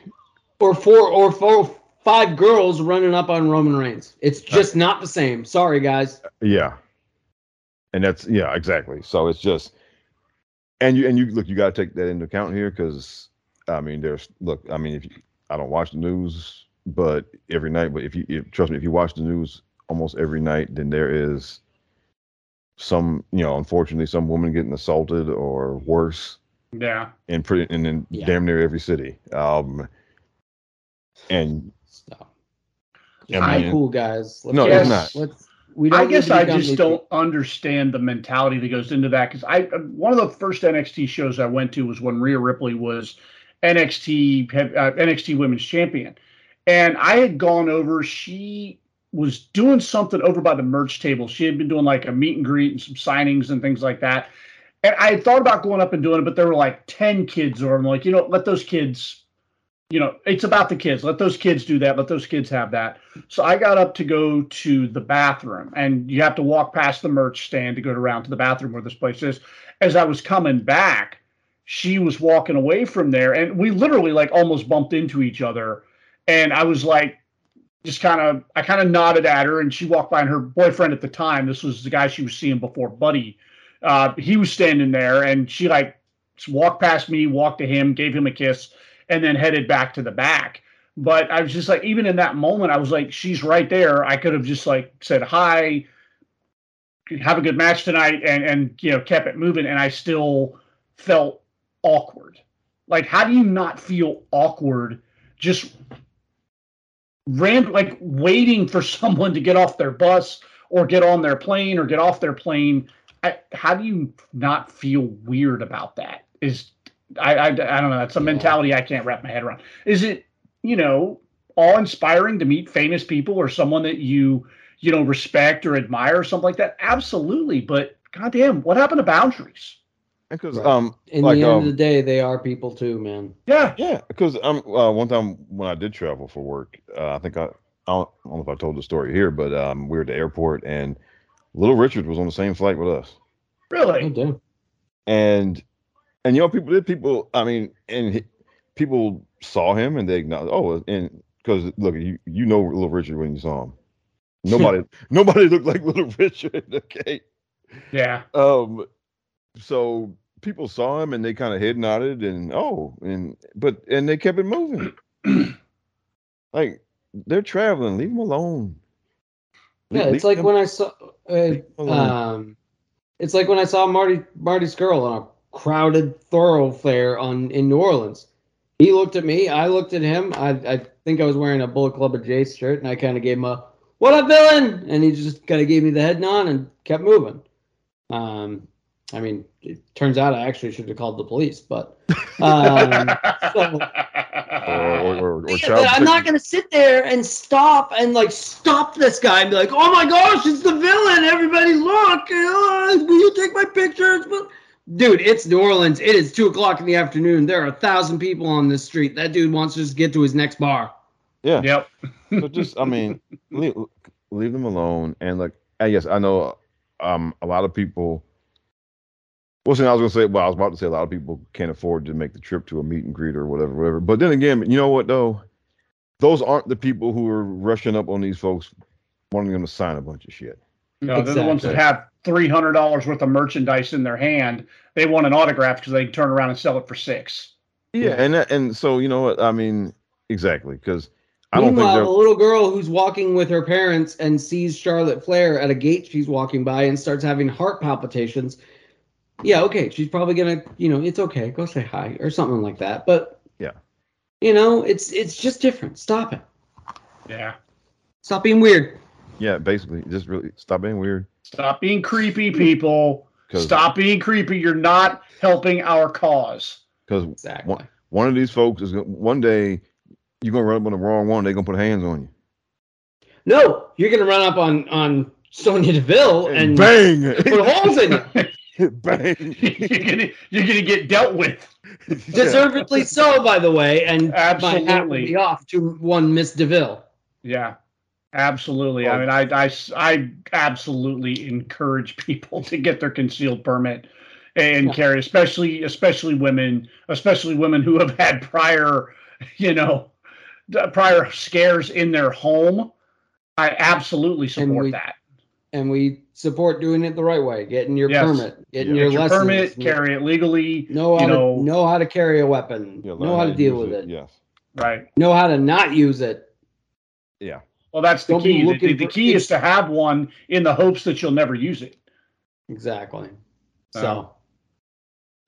B: Or four or four five girls running up on Roman Reigns. It's uh, just not the same. Sorry guys.
C: Uh, yeah, and that's yeah exactly. So it's just and you and you look you got to take that into account here because I mean there's look I mean if you, I don't watch the news but every night but if you if, trust me if you watch the news almost every night then there is some you know unfortunately some woman getting assaulted or worse
A: yeah.
C: in pretty and in
B: Yeah.
C: damn near every city. Um, and
B: Stop.
C: I
B: High
C: mean-
B: cool guys. Let's
C: No,
A: it's
C: not.
B: Let's, we don't
A: I guess I just don't understand the mentality that goes into that because I one of the first NXT shows I went to was when Rhea Ripley was NXT uh, NXT Women's Champion, and I had gone over. She was doing something over by the merch table. She had been doing like a meet and greet and some signings and things like that. And I thought about going up and doing it, but there were like 10 kids or I'm like, you know, let those kids, you know, it's about the kids. Let those kids do that. Let those kids have that. So I got up to go to the bathroom and you have to walk past the merch stand to go around to the bathroom where this place is. As I was coming back, she was walking away from there and we literally like almost bumped into each other. And I was like, just kind of, I kind of nodded at her and she walked by and her boyfriend at the time, this was the guy she was seeing before, Buddy, uh, he was standing there and she like walked past me, walked to him, gave him a kiss, and then headed back to the back. But I was just like, even in that moment, I was like, she's right there. I could have just like said hi, have a good match tonight, and and you know kept it moving, and I still felt awkward. Like, how do you not feel awkward just random, like waiting for (laughs) someone to get off their bus or get on their plane or get off their plane I, how do you not feel weird about that? Is I, I, I don't know. That's a yeah. mentality I can't wrap my head around. Is it you know awe inspiring to meet famous people or someone that you you know respect or admire or something like that? Absolutely. But goddamn, what happened to boundaries?
C: Because right. um,
B: in like, the end um, of the day, they are people too, man.
A: Yeah,
C: yeah. Because um, uh, one time when I did travel for work, uh, I think I, I don't, I don't know if I told the story here, but um, we were at the airport and Little Richard was on the same flight with us.
A: Really?
B: Oh,
C: and and you know people did people I mean and he, people saw him and they acknowledged oh and because look you you know Little Richard when you saw him. Nobody (laughs) nobody looked like Little Richard. (laughs) Okay.
A: Yeah.
C: Um. So people saw him and they kind of head nodded and oh and but and they kept it moving. (clears throat) like they're traveling, leave them alone.
B: Yeah, it's like when I saw. Uh, um, it's like when I saw Marty Marty Scurll on a crowded thoroughfare on in New Orleans. He looked at me. I looked at him. I, I think I was wearing a Bullet Club of Jace shirt, and I kind of gave him a "What up, villain?" And he just kind of gave me the head nod and kept moving. Um, I mean, it turns out I actually should have called the police, but (laughs) um, so,
C: or, or, or, or
B: yeah, I'm not gonna sit there and stop and like stop this guy and be like, "Oh my gosh, it's the villain! Everybody look! Uh, will you take my pictures?" Dude, it's New Orleans. It is two o'clock in the afternoon. There are a thousand people on this street. That dude wants to just get to his next bar.
C: Yeah.
A: Yep.
C: so just, I mean, (laughs) leave, leave them alone. And like, I guess I know um a lot of people well, I was going to say, well, I was about to say a lot of people can't afford to make the trip to a meet and greet or whatever, whatever. But then again, you know what though? Those aren't the people who are rushing up on these folks, wanting them to sign a bunch of shit.
A: No, exactly. they're the ones that have three hundred dollars worth of merchandise in their hand. They want an autograph because they can turn around and sell it for six.
C: Yeah, and and so you know what I mean exactly because I
B: don't
C: Meanwhile,
B: think a little girl who's walking with her parents and sees Charlotte Flair at a gate she's walking by and starts having heart palpitations yeah, okay, she's probably gonna, you know, it's okay, go say hi or something like that. But
C: yeah,
B: you know, it's it's just different. Stop it.
A: Yeah.
B: Stop being weird.
C: Yeah, basically, just really stop being weird.
A: Stop being creepy, people. Stop being creepy. You're not helping our cause.
C: Because exactly. one, one of these folks is gonna, one day you're gonna run up on the wrong one. They're gonna put hands on you.
B: No, you're gonna run up on on Sonya Deville and
C: bang,
B: put holes in you. (laughs) (laughs)
A: Bang. (laughs) you're gonna you're gonna get dealt with. (laughs)
B: Deservedly so, by the way, and
A: absolutely
B: my hat be off to one Miss Deville.
A: Yeah, absolutely. Oh. I mean, I, I I absolutely encourage people to get their concealed permit and yeah. carry, especially especially women, especially women who have had prior, you know, prior scares in their home. I absolutely support we, that
B: and we support doing it the right way, getting your yes. permit, getting yeah. your, your lessons, permit,
A: carry it legally.
B: Know
A: how
B: know, to know how to carry a weapon. Yeah, know how to deal with it. it.
C: Yes.
A: Right.
B: Know how to not use it.
C: Yeah.
A: Well, that's the Don't key. The, the, key is to have one in the hopes that you'll never use it.
B: Exactly. So.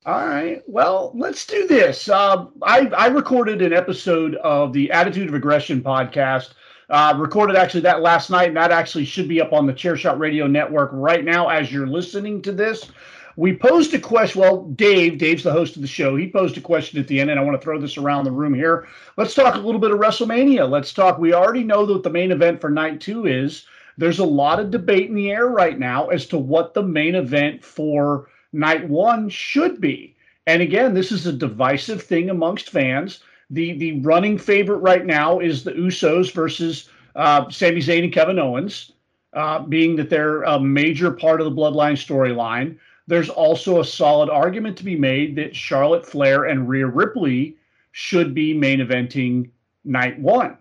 A: all right. Well, let's do this. Uh, I, I recorded an episode of the Attitude of Aggression podcast uh, recorded actually that last night, and that actually should be up on the Chairshot Radio Network right now as you're listening to this. we posed a question. Well, Dave, Dave's the host of the show. He posed a question at the end, and I want to throw this around the room here. Let's talk a little bit of WrestleMania. Let's talk. We already know that the main event for night two is. There's a lot of debate in the air right now as to what the main event for night one should be. And again, this is a divisive thing amongst fans. The the running favorite right now is the Usos versus uh, Sami Zayn and Kevin Owens, uh, being that they're a major part of the Bloodline storyline. There's also a solid argument to be made that Charlotte Flair and Rhea Ripley should be main eventing night one.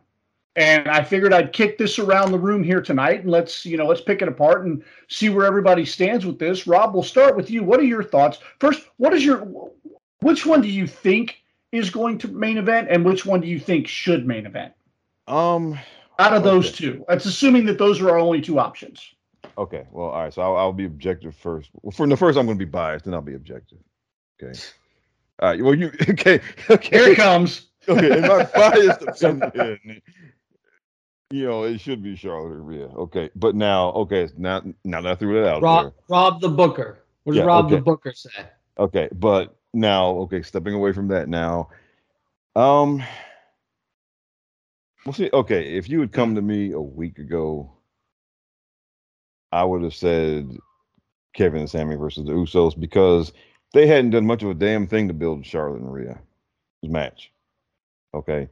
A: And I figured I'd kick this around the room here tonight and let's, you know, let's pick it apart and see where everybody stands with this. Rob, we'll start with you. What are your thoughts? First, what is your which one do you think is going to main event and which one do you think should main event?
C: Um
A: out of those okay. two. It's assuming that those are our only two options.
C: Okay. Well, all right. So I'll, I'll be objective first. Well, for the first, I'm going to be biased, then I'll be objective. Okay. All right. Well, you (laughs) okay? Okay.
A: Here it comes. (laughs)
C: Okay. In my biased (laughs) opinion, you know, it should be Charlotte or Rhea. Okay. But now, okay, now now that I threw it out
B: Rob,
C: there.
B: Rob the Booker. What does yeah, Rob okay. the Booker say?
C: Okay, but now, okay, stepping away from that now. Um well see, okay, if you had come to me a week ago, I would have said Kevin and Sammy versus the Usos because they hadn't done much of a damn thing to build Charlotte and Rhea match. Okay.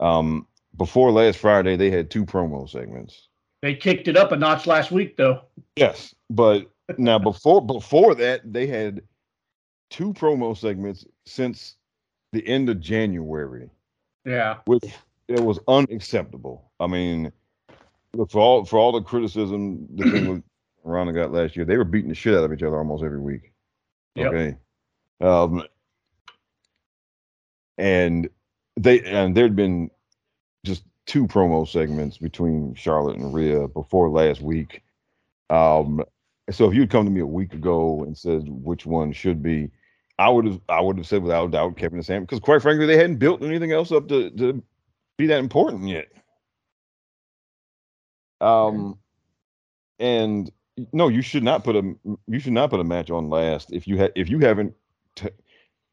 C: Um before last Friday, they had two promo segments.
A: They kicked it up a notch last week, though.
C: Yes, but now before before that, they had two promo segments since the end of January.
A: Yeah,
C: which it was unacceptable. I mean, look for all for all the criticism the thing (clears throat) with Ronda got last year, they were beating the shit out of each other almost every week. Yep. Okay. Um, and they and there'd been just two promo segments between Charlotte and Rhea before last week. Um, so if you'd come to me a week ago and said which one should be, I would have I would have said without doubt Kevin and Sam because quite frankly they hadn't built anything else up to to be that important yet. Um, and no, you should not put a you should not put a match on last if you have if you haven't, t-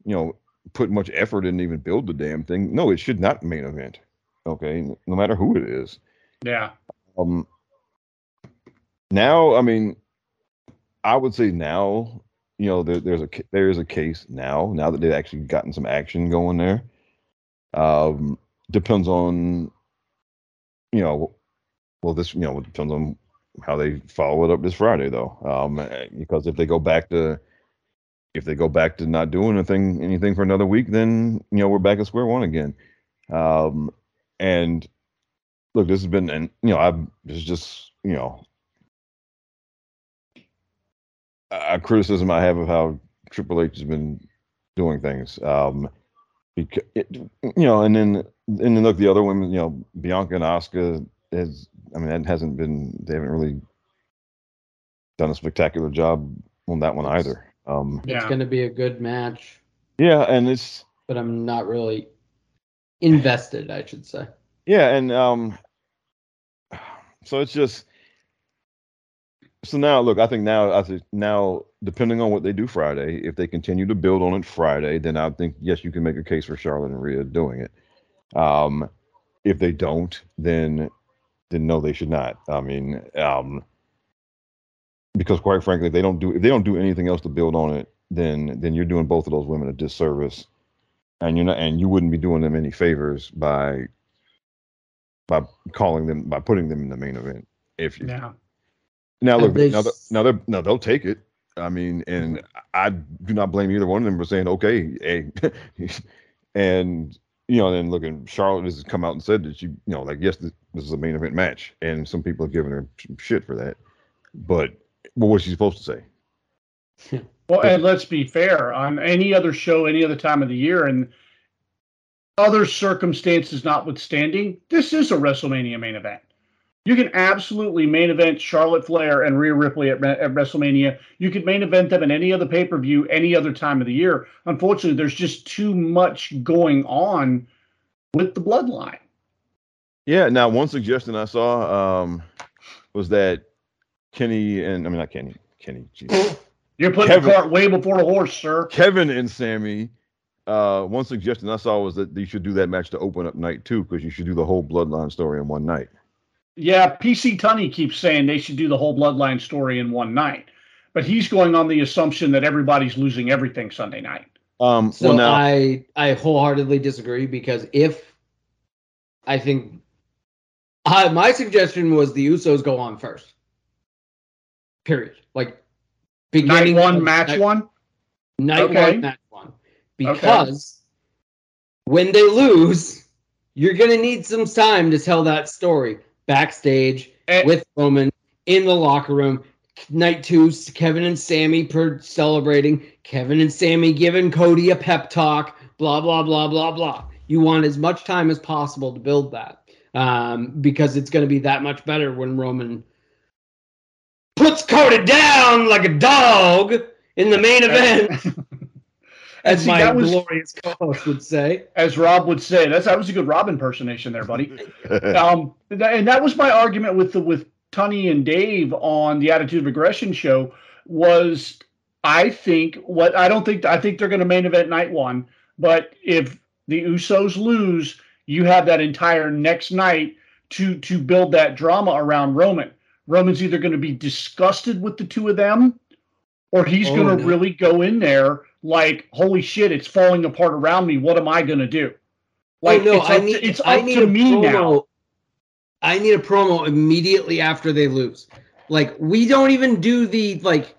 C: you know, put much effort in even build the damn thing. No, it should not main event. Okay, no matter who it is.
A: Yeah.
C: Um. Now, I mean, I would say now, you know, there, there's a there is a case now. Now that they've actually gotten some action going there. Um, depends on, you know, well, this you know depends on how they follow it up this Friday though. Um, because if they go back to if they go back to not doing anything anything for another week, then you know we're back at square one again. Um, and look, this has been, and you know, I've just you know a criticism I have of how Triple H has been doing things. Um, because it, you know, and then and then look, the other women, you know, Bianca and Asuka has, I mean, that hasn't been, they haven't really done a spectacular job on that one either. Um,
B: it's going to be a good match.
C: Yeah, and it's,
B: but I'm not really invested, I should say.
C: Yeah, and um, so it's just so now look, I think now I think now depending on what they do Friday, if they continue to build on it Friday, then I think yes, you can make a case for Charlotte and Rhea doing it. Um, if they don't, then then no, they should not. I mean, um, because quite frankly, if they don't do if they don't do anything else to build on it, then then you're doing both of those women a disservice, and you're not and you wouldn't be doing them any favors by by calling them by putting them in the main event. If you
A: now
C: now look they, now, now they now they'll take it. I mean, and mm-hmm. I do not blame either one of them for saying okay, hey, (laughs) and you know, and then looking, Charlotte has come out and said that she, you know, like yes, this, this is a main event match, and some people have given her shit for that. But what was she supposed to
A: say? well, and let's be fair. On any other show, any other time of the year, and other circumstances notwithstanding, this is a WrestleMania main event. You can absolutely main event Charlotte Flair and Rhea Ripley at, at WrestleMania. You could main event them in any other pay per view, any other time of the year. Unfortunately, there's just too much going on with the bloodline.
C: Yeah. Now, one suggestion I saw um, was that Kenny and I mean not Kenny, Kenny, geez. (laughs)
A: You're putting
C: Kevin-
A: the cart way before the horse, sir.
C: Kevin and Sammy. Uh, one suggestion I saw was that you should do that match to open up night two because you should do the whole bloodline story in one night.
A: Yeah, PC Tunney keeps saying they should do the whole bloodline story in one night. But he's going on the assumption that everybody's losing everything Sunday night.
C: Um,
B: So
C: well, now
B: I I wholeheartedly disagree because if I think uh, my suggestion was the Usos go on first. Period. Like beginning
A: Night one,
B: of-
A: match
B: night,
A: one.
B: night
A: Okay.
B: one, match one. Because when they lose, you're gonna need some time to tell that story backstage
A: Eh,
B: with Roman in the locker room. Night two, Kevin and Sammy per celebrating. Kevin and Sammy giving Cody a pep talk. Blah blah blah blah blah. You want as much time as possible to build that, um, because it's going to be that much better when Roman puts Cody down like a dog in the main event,
A: and (laughs)
B: as
A: see,
B: my
A: that was,
B: glorious co-host would say.
A: as Rob would say, that's that was a good Rob impersonation there, buddy. (laughs) um, and that was my argument with the with Tunney and Dave on the Attitude of Aggression show. Was I think what I don't think I think they're going to main event night one, but if the Usos lose, you have that entire next night to to build that drama around Roman. Roman's either going to be disgusted with the two of them, or he's
B: Oh,
A: going to
B: no.
A: really go in there like, "Holy shit, it's falling apart around me. What am I going to do?" Like,
B: oh, no,
A: it's
B: I
A: up,
B: need
A: to, it's
B: I
A: up
B: need
A: to me
B: promo.
A: now.
B: I need a promo immediately after they lose. Like we don't even do the like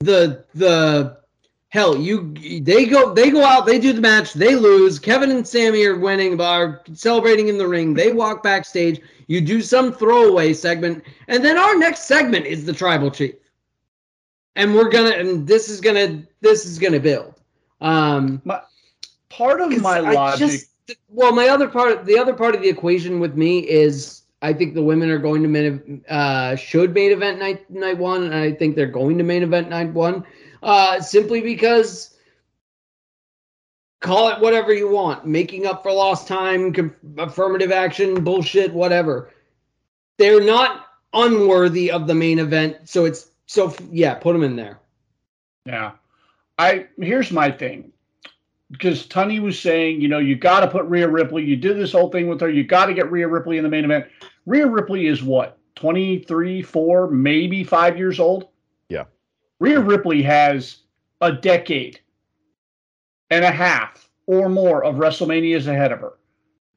B: the the hell you they go they go out they do the match they lose Kevin and Sammy are winning are celebrating in the ring they walk backstage you do some throwaway segment and then our next segment is the tribal chief and we're gonna and this is gonna this is gonna build um
A: Part of my
B: I
A: logic.
B: just- well, my other part, the other part of the equation with me is I think the women are going to main, uh, should main event night night one, and I think they're going to main event night one, uh, simply because call it whatever you want, making up for lost time, affirmative action, bullshit, whatever. They're not unworthy of the main event, so it's so yeah, put them in there.
A: Yeah. I here's my thing. Because Tunney was saying, you know, you got to put Rhea Ripley. You did this whole thing with her. You got to get Rhea Ripley in the main event. Rhea Ripley is what, 23, 4, maybe five years old?
C: Yeah.
A: Rhea Ripley has a decade and a half or more of WrestleManias ahead of her.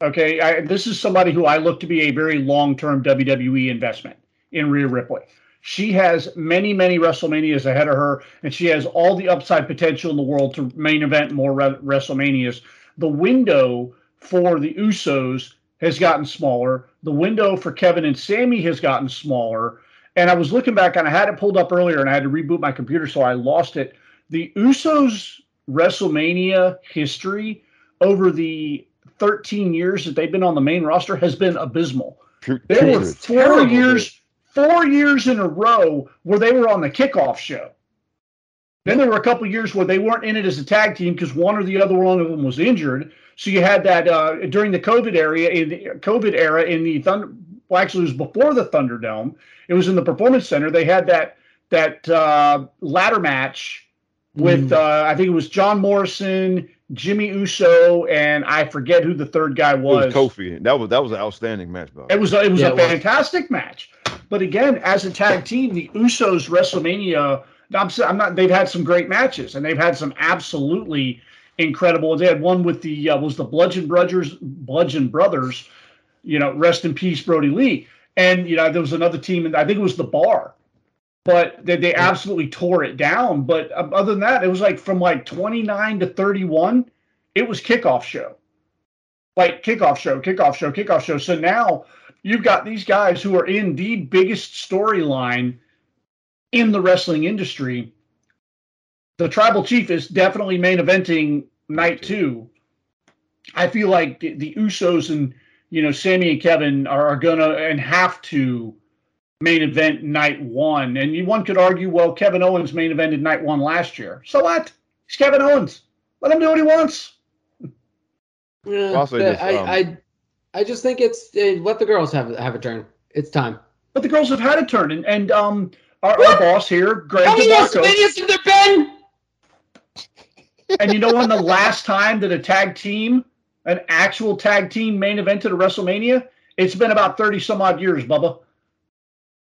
A: Okay. I, this is somebody who I look to be a very long term WWE investment in Rhea Ripley. She has many, many WrestleManias ahead of her, and she has all the upside potential in the world to main event more re- WrestleManias. The window for the Usos has gotten smaller. The window for Kevin and Sammy has gotten smaller. And I was looking back, and I had it pulled up earlier, and I had to reboot my computer, so I lost it. The Usos WrestleMania history over the 13 years that they've been on the main roster has been abysmal. There were four
B: terrible,
A: years, four years in a row where they were on the kickoff show. Then there were a couple years where they weren't in it as a tag team because one or the other one of them was injured. So you had that uh, during the COVID area in the COVID era in the Thunder. Well, actually, it was before the Thunderdome. It was in the Performance Center. They had that that uh, ladder match with
B: Mm.
A: uh, I think it was John Morrison, Jimmy Uso, and I forget who the third guy
C: It was Kofi. That was that was an outstanding match, Bob.
A: it was it was
B: Yeah,
A: a
B: it was.
A: fantastic match. But again, as a tag team, the Usos WrestleMania. I'm, s- I'm not. They've had some great matches, and they've had some absolutely incredible. They had one with the uh, was the Bludgeon Brothers. Bludgeon Brothers. You know, rest in peace, Brodie Lee. And you know, there was another team, and I think it was the Bar. But they, they absolutely tore it down. But uh, other than that, it was like from like 29 to 31, it was kickoff show like kickoff show, kickoff show, kickoff show. So now you've got these guys who are in the biggest storyline in the wrestling industry. The tribal chief is definitely main eventing night two. I feel like the, the Usos and you know Sammy and Kevin are, are gonna and have to main event night one. And you, one could argue, well, Kevin Owens main evented night one last year. So what? He's Kevin Owens. Let him do what he wants.
B: Yeah,
C: Also just,
B: I,
C: um,
B: I, I just think it's uh, let the girls have have a turn. It's time.
A: but the girls have had a turn and, and um our, our boss here, Greg
B: How many
A: DeMarco.
B: WrestleManias have there been?
A: And you know when the last time that a tag team, an actual tag team main event at a WrestleMania? It's been about 30 some odd years, Bubba.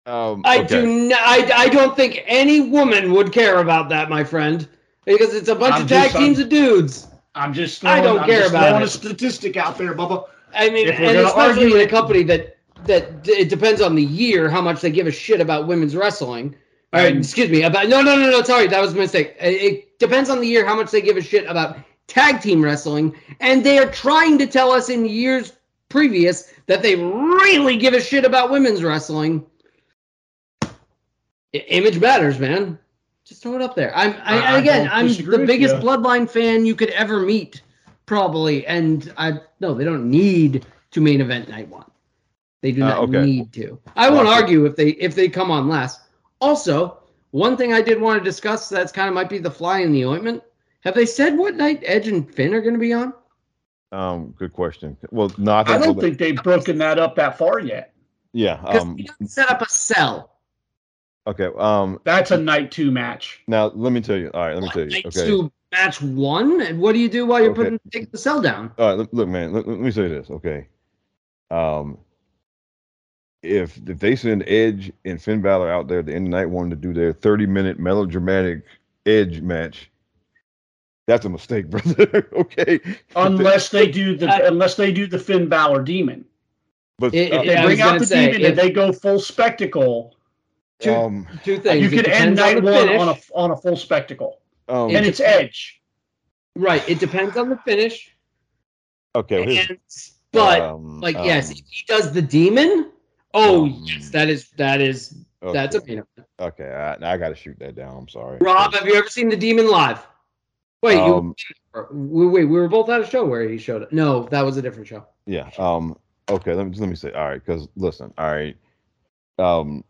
C: Um,
B: I
C: okay.
B: do not. I, I don't think any woman would care about that, my friend, because it's a bunch
A: I'm
B: of tag
A: just-
B: teams of dudes.
A: I'm just
B: I don't
A: I'm
B: care
A: just
B: about
A: throwing
B: it.
A: a statistic out there, Bubba.
B: I mean, and
A: gonna
B: especially
A: argue
B: in a company that that d- it depends on the year how much they give a shit about women's wrestling. Or,
A: And-
B: excuse me, about no, no, no, no. Sorry, that was a mistake. It, it depends on the year how much they give a shit about tag team wrestling, and they are trying to tell us in years previous that they really give a shit about women's wrestling. I- image matters, man. Just throw it up there. I'm I,
A: I- I
B: again.
A: don't
B: I'm the biggest
A: you.
B: Bloodline fan you could ever meet, probably. And I no, they don't need to main event night one. They do
C: Uh,
B: not
C: okay.
B: need to. I won't
C: Well,
B: argue if they if they come on last. Also, one thing I did want to discuss that's kind of might be the fly in the ointment. Have they said what night Edge and Finn are going to be on?
C: Um, good question. Well, no, I
A: I don't think they've broken that up that far yet.
C: yeah.
B: Because
C: Um,
B: they don't set up a cell.
C: Okay. Um,
A: That's a night two match.
C: now let me tell you. All right, let me tell you.
B: Night
C: Okay.
B: two, match one. And what do you do while you're
C: Okay.
B: putting take the cell down?
C: All right, look, look man. Let, let me say this, okay? Um, if if they send Edge and Finn Balor out there at the end of the night wanting to do their thirty minute melodramatic Edge match, that's a mistake, (laughs) brother. okay.
A: Unless they do the
B: Uh, (laughs)
A: unless they do the Finn Balor demon.
C: but
B: It-
C: uh,
A: If they
B: Yeah, I was
A: bring out the
B: say,
A: demon
B: if-
A: and they go full spectacle,
B: Two,
C: um,
B: two things.
A: you
B: It
A: could end
B: depends on
A: night one
B: finish.
A: on a on a full spectacle.
C: um,
A: And it's Edge.
B: Right. It depends on the finish.
C: okay. here's-
B: And, but
C: um,
B: like yes,
C: um,
B: if he does the demon. Oh
C: um,
B: yes, that is that is that's a
C: okay. Okay, I, I got to shoot that down. I'm sorry.
B: Rob, have you ever seen the demon live? Wait,
C: Um,
B: you we, wait, we were both at a show where he showed it. No, that was a different show.
C: Yeah. Um. Okay. Let me just let me say. All right. Because listen. All right. Um.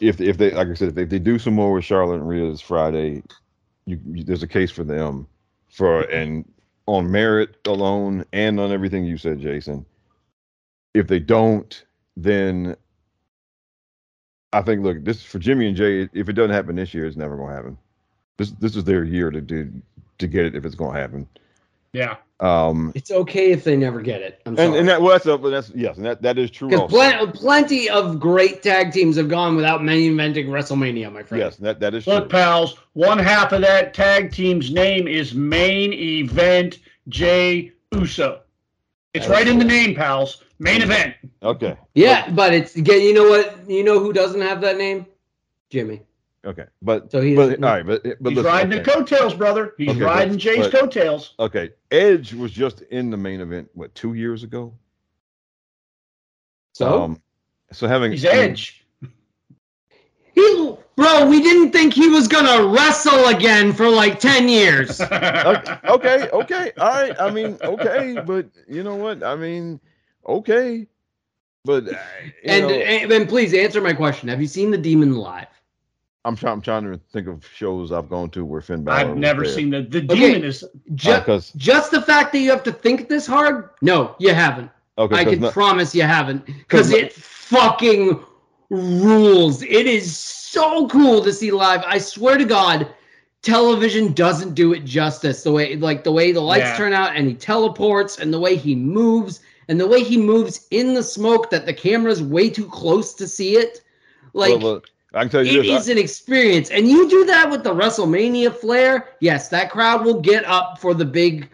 C: If if they like I said if they, do some more with Charlotte and Rhea this Friday, you, you there's a case for them for and on merit alone and on everything you said, Jason. If they don't, then I think look this is for Jimmy and Jey. If it doesn't happen this year, it's never going to happen. This this is their year to do to get it if it's going to happen.
A: Yeah.
C: Um.
B: It's okay if they never get it. I'm sorry.
C: And, and that well, that's, a, that's yes, and that, that is true.
B: because
C: Also.
B: plen- plenty of great tag teams have gone without main eventing WrestleMania, my friend.
C: Yes, that that is
A: Look,
C: true.
A: pals, one half of that tag team's name is Main Event Jey Uso. It's right in the name, pals. Main event.
C: Okay.
B: Yeah, but it's again, you know what? You know who doesn't have that name? Jimmy.
C: Okay. But
B: So he
C: but
B: doesn't-
C: all right, but but
A: He's
C: listen,
A: riding
C: okay.
A: the coattails, brother. He's
C: Okay,
A: riding
C: but-
A: Jey's
C: but-
A: coattails.
C: Okay. Edge was just in the main event what two years ago.
B: So
C: Um, so having
A: He's
C: I mean,
A: Edge. (laughs)
B: he, bro, we didn't think he was gonna wrestle again for like ten years. (laughs)
C: okay, okay, okay, all right. I mean, okay, but you know what? I mean, okay, but uh,
B: and,
C: know,
B: and and please answer my question: Have you seen the Demon live?
C: I'm trying. I'm trying to think of shows I've gone to where Finn Balor.
A: I've
C: was
A: never
C: there.
A: seen the the
B: Okay.
A: demon is
B: Just,
C: because uh,
B: just the fact that you have to think this hard? No, you haven't.
C: okay,
B: I can
C: not-
B: promise you haven't, because it fucking rules. It is so cool to see live. I swear to God, television doesn't do it justice. The way, like the way the lights
A: Yeah.
B: turn out, and he teleports, and the way he moves, and the way he moves in the smoke that the camera's way too close to see it. Like
C: well, well, I can tell you
B: it
C: this.
B: is an experience, and you do that with the WrestleMania flair. Yes, that crowd will get up for the big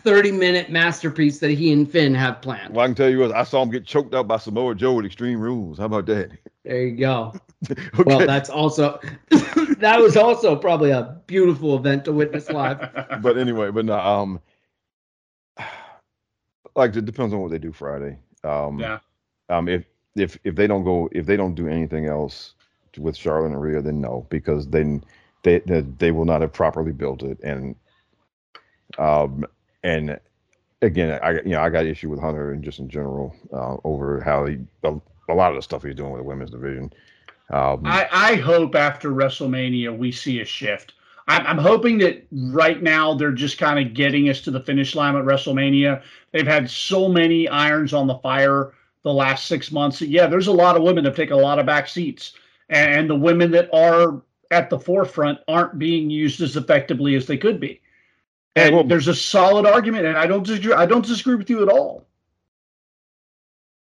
B: thirty-minute masterpiece that he and Finn have planned.
C: well, I can tell you what. I saw him get choked out by Samoa Joe with Extreme Rules. How about that? (laughs)
B: There you go. (laughs)
C: okay.
B: Well, that's also (laughs) that was also probably a beautiful event to witness live.
C: but anyway, but no, um, (sighs) like it depends on what they do Friday. Um,
A: yeah.
C: um, if if if they don't go, if they don't do anything else with Charlotte and Rhea, then no, because then they they, they will not have properly built it, and um, and again, I you know I got issue with Hunter and just in general uh, over how he a, a lot of the stuff he's doing with the women's division. Um,
A: I, I hope after WrestleMania we see a shift. I'm, I'm hoping that right now they're just kind of getting us to the finish line at WrestleMania. They've had so many irons on the fire the last six months. Yeah, there's a lot of women that take a lot of back seats, and the women that are at the forefront aren't being used as effectively as they could be. And well, there's a solid argument, and I don't disagree. I don't disagree with you at all.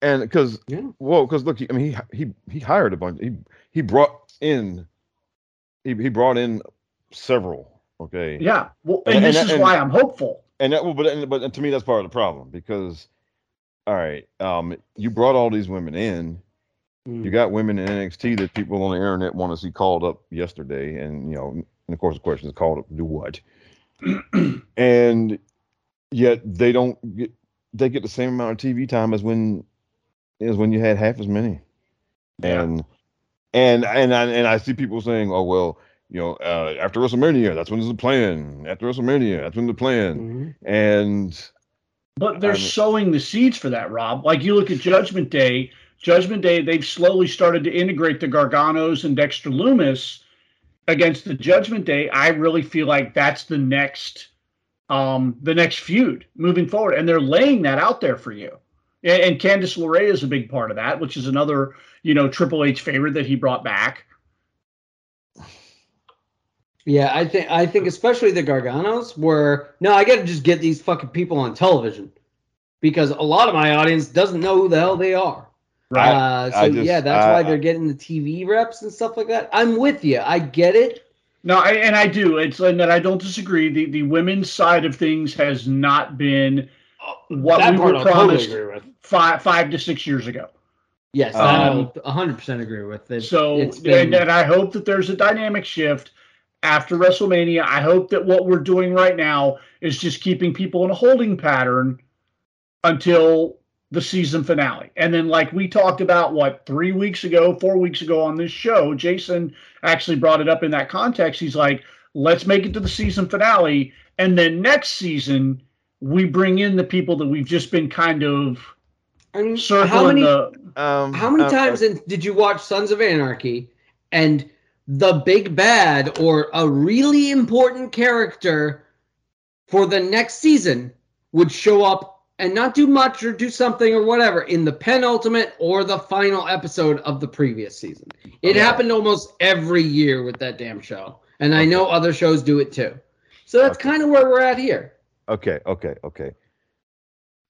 C: And because, yeah. well, because look, I mean, he he he hired a bunch. He he brought in, he he brought in several. Okay.
A: Yeah. Well, and, and this and, is and, why I'm hopeful.
C: And that, well, but but to me, that's part of the problem because, all right, um, you brought all these women in. Mm. You got women in NXT that people on the internet want to see called up yesterday, and you know, and of course, the question is called up do what? (clears throat) and yet they don't get they get the same amount of TV time as when as when you had half as many. Yeah. And and and I, and I see people saying, "Oh well, you know, uh, after WrestleMania, that's when there's a plan. After WrestleMania, that's when the plan." Mm-hmm. And
A: but they're I mean, sowing the seeds for that, Rob. Like you look at Judgment Day. Judgment Day, they've slowly started to integrate the Garganos and Dexter Lumis against the Judgment Day, I really feel like that's the next um the next feud moving forward. And they're laying that out there for you. And, and Candice LeRae is a big part of that, which is another, you know, Triple H favorite that he brought back.
B: Yeah, I think I think especially the Garganos were no, I gotta just get these fucking people on television. Because a lot of my audience doesn't know who the hell they are. Right. Uh, so just, yeah, that's uh, why they're getting the TV reps and stuff like that. I'm with you. I get it.
A: No, I, and I do. It's and that I don't disagree. The the women's side of things has not been what that we were promised totally five five to six years ago.
B: Yes, um, I 100 percent agree with it.
A: So, been... and, and I hope that there's a dynamic shift after WrestleMania. I hope that what we're doing right now is just keeping people in a holding pattern until the season finale. And then, like we talked about, what, three weeks ago, four weeks ago on this show, Jason actually brought it up in that context. He's like, let's make it to the season finale. And then next season, we bring in the people that we've just been kind of I mean, circling
B: how many,
A: the.
B: Um, how many uh, times uh, did you watch Sons of Anarchy and the big bad or a really important character for the next season would show up and not do much or do something or whatever in the penultimate or the final episode of the previous season. It okay. happened almost every year with that damn show. And okay. I know other shows do it too. So that's okay. kind of where we're at here.
C: Okay, okay, okay.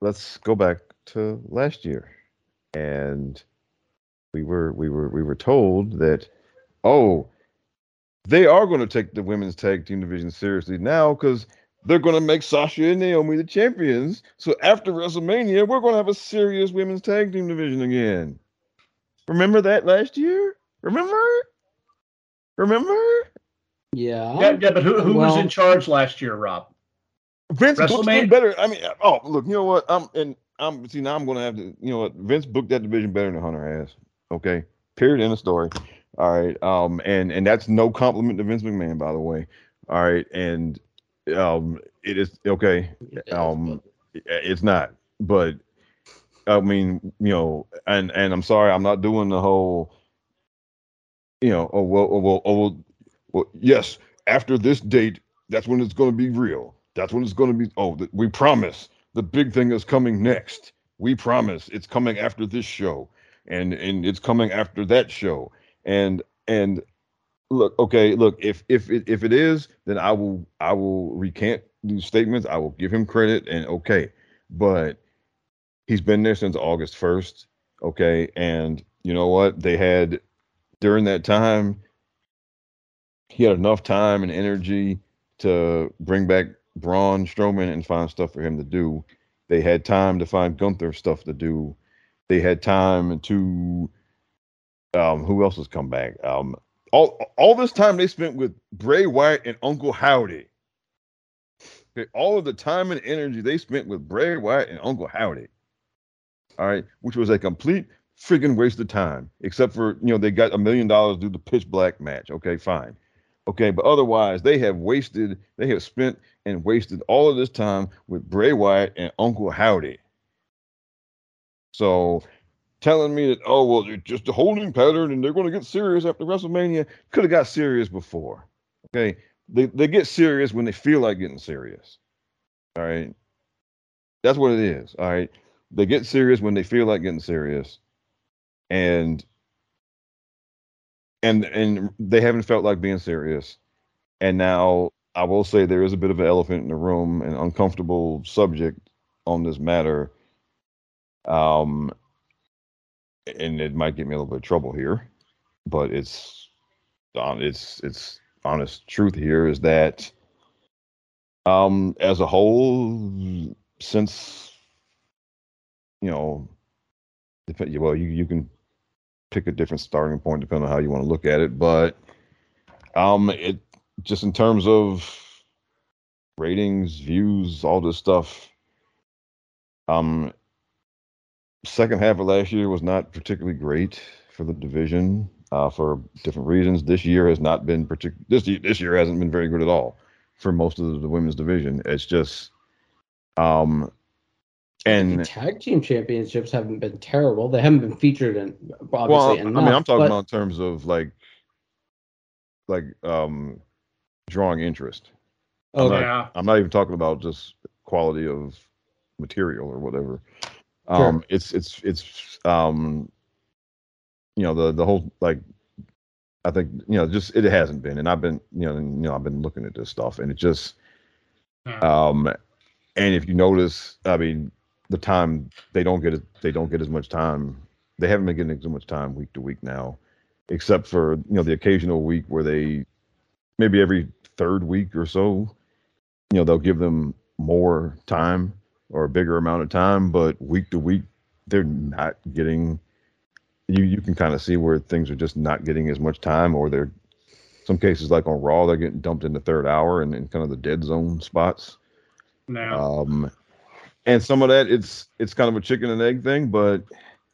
C: Let's go back to last year. And we were we were we were told that oh, they are going to take the women's tag team division seriously now cuz they're going to make Sasha and Naomi the champions. So after WrestleMania, we're going to have a serious women's tag team division again. Remember that last year? Remember? Remember?
B: Yeah.
A: Yeah, yeah but who, who well, was in charge last year, Rob?
C: Vince booked better. I mean, oh, look, you know what? I'm and I'm see now I'm going to have to. You know what? Vince booked that division better than Hunter has. Okay. Period. In the story. All right. Um. And and that's no compliment to Vince McMahon, by the way. All right. And um, it is okay. Um, it's not, but I mean, you know, and and I'm sorry, I'm not doing the whole, you know, oh well, oh well, oh well, well yes, after this date, that's when it's going to be real. That's when it's going to be. Oh, the, we promise the big thing is coming next. We promise it's coming after this show, and and it's coming after that show, and and look okay look if if it, if it is then i will i will recant these statements i will give him credit and okay but he's been there since august 1st okay and you know what they had during that time he had enough time and energy to bring back Braun Strowman and find stuff for him to do. They had time to find Gunther stuff to do. They had time to um who else has come back? Um all all this time they spent with Bray Wyatt and Uncle Howdy. Okay, all of the time and energy they spent with Bray Wyatt and Uncle Howdy. All right, which was a complete freaking waste of time, except for you know they got a million dollars to do the pitch black match. Okay, fine. Okay, but otherwise they have wasted, they have spent and wasted all of this time with Bray Wyatt and Uncle Howdy. So telling me that oh well it's just a holding pattern and they're going to get serious after WrestleMania could have got serious before. Okay, they they get serious when they feel like getting serious. All right, that's what it is. All right, they get serious when they feel like getting serious, and and and they haven't felt like being serious. And now I will say there is a bit of an elephant in the room, an uncomfortable subject on this matter. Um, and it might get me a little bit of trouble here, but it's it's it's honest truth here is that um as a whole since you know well you you can pick a different starting point depending on how you want to look at it but um it just in terms of ratings views all this stuff um second half of last year was not particularly great for the division uh, for different reasons. This year has not been particular. This this year hasn't been very good at all for most of the, women's division. It's just, um, and
B: the tag team championships haven't been terrible. They haven't been featured in obviously
C: well,
B: enough,
C: I mean, I'm talking
B: but,
C: about in terms of like, like um, drawing interest. I'm
B: Okay.
A: Yeah.
C: I'm not even talking about just quality of material or whatever.
B: Sure.
C: Um, it's it's it's um, you know the the whole like, I think you know just it hasn't been, and I've been you know and, you know I've been looking at this stuff, and it just um, and if you notice, I mean, the time they don't get it, they don't get as much time. They haven't been getting as much time week to week now, except for you know the occasional week where they maybe every third week or so, you know, they'll give them more time or a bigger amount of time, but week to week they're not getting. You you can kind of see where things are just not getting as much time, or they're some cases like on Raw they're getting dumped in the third hour and in kind of the dead zone spots.
A: Now,
C: Um, and some of that it's it's kind of a chicken and egg thing, but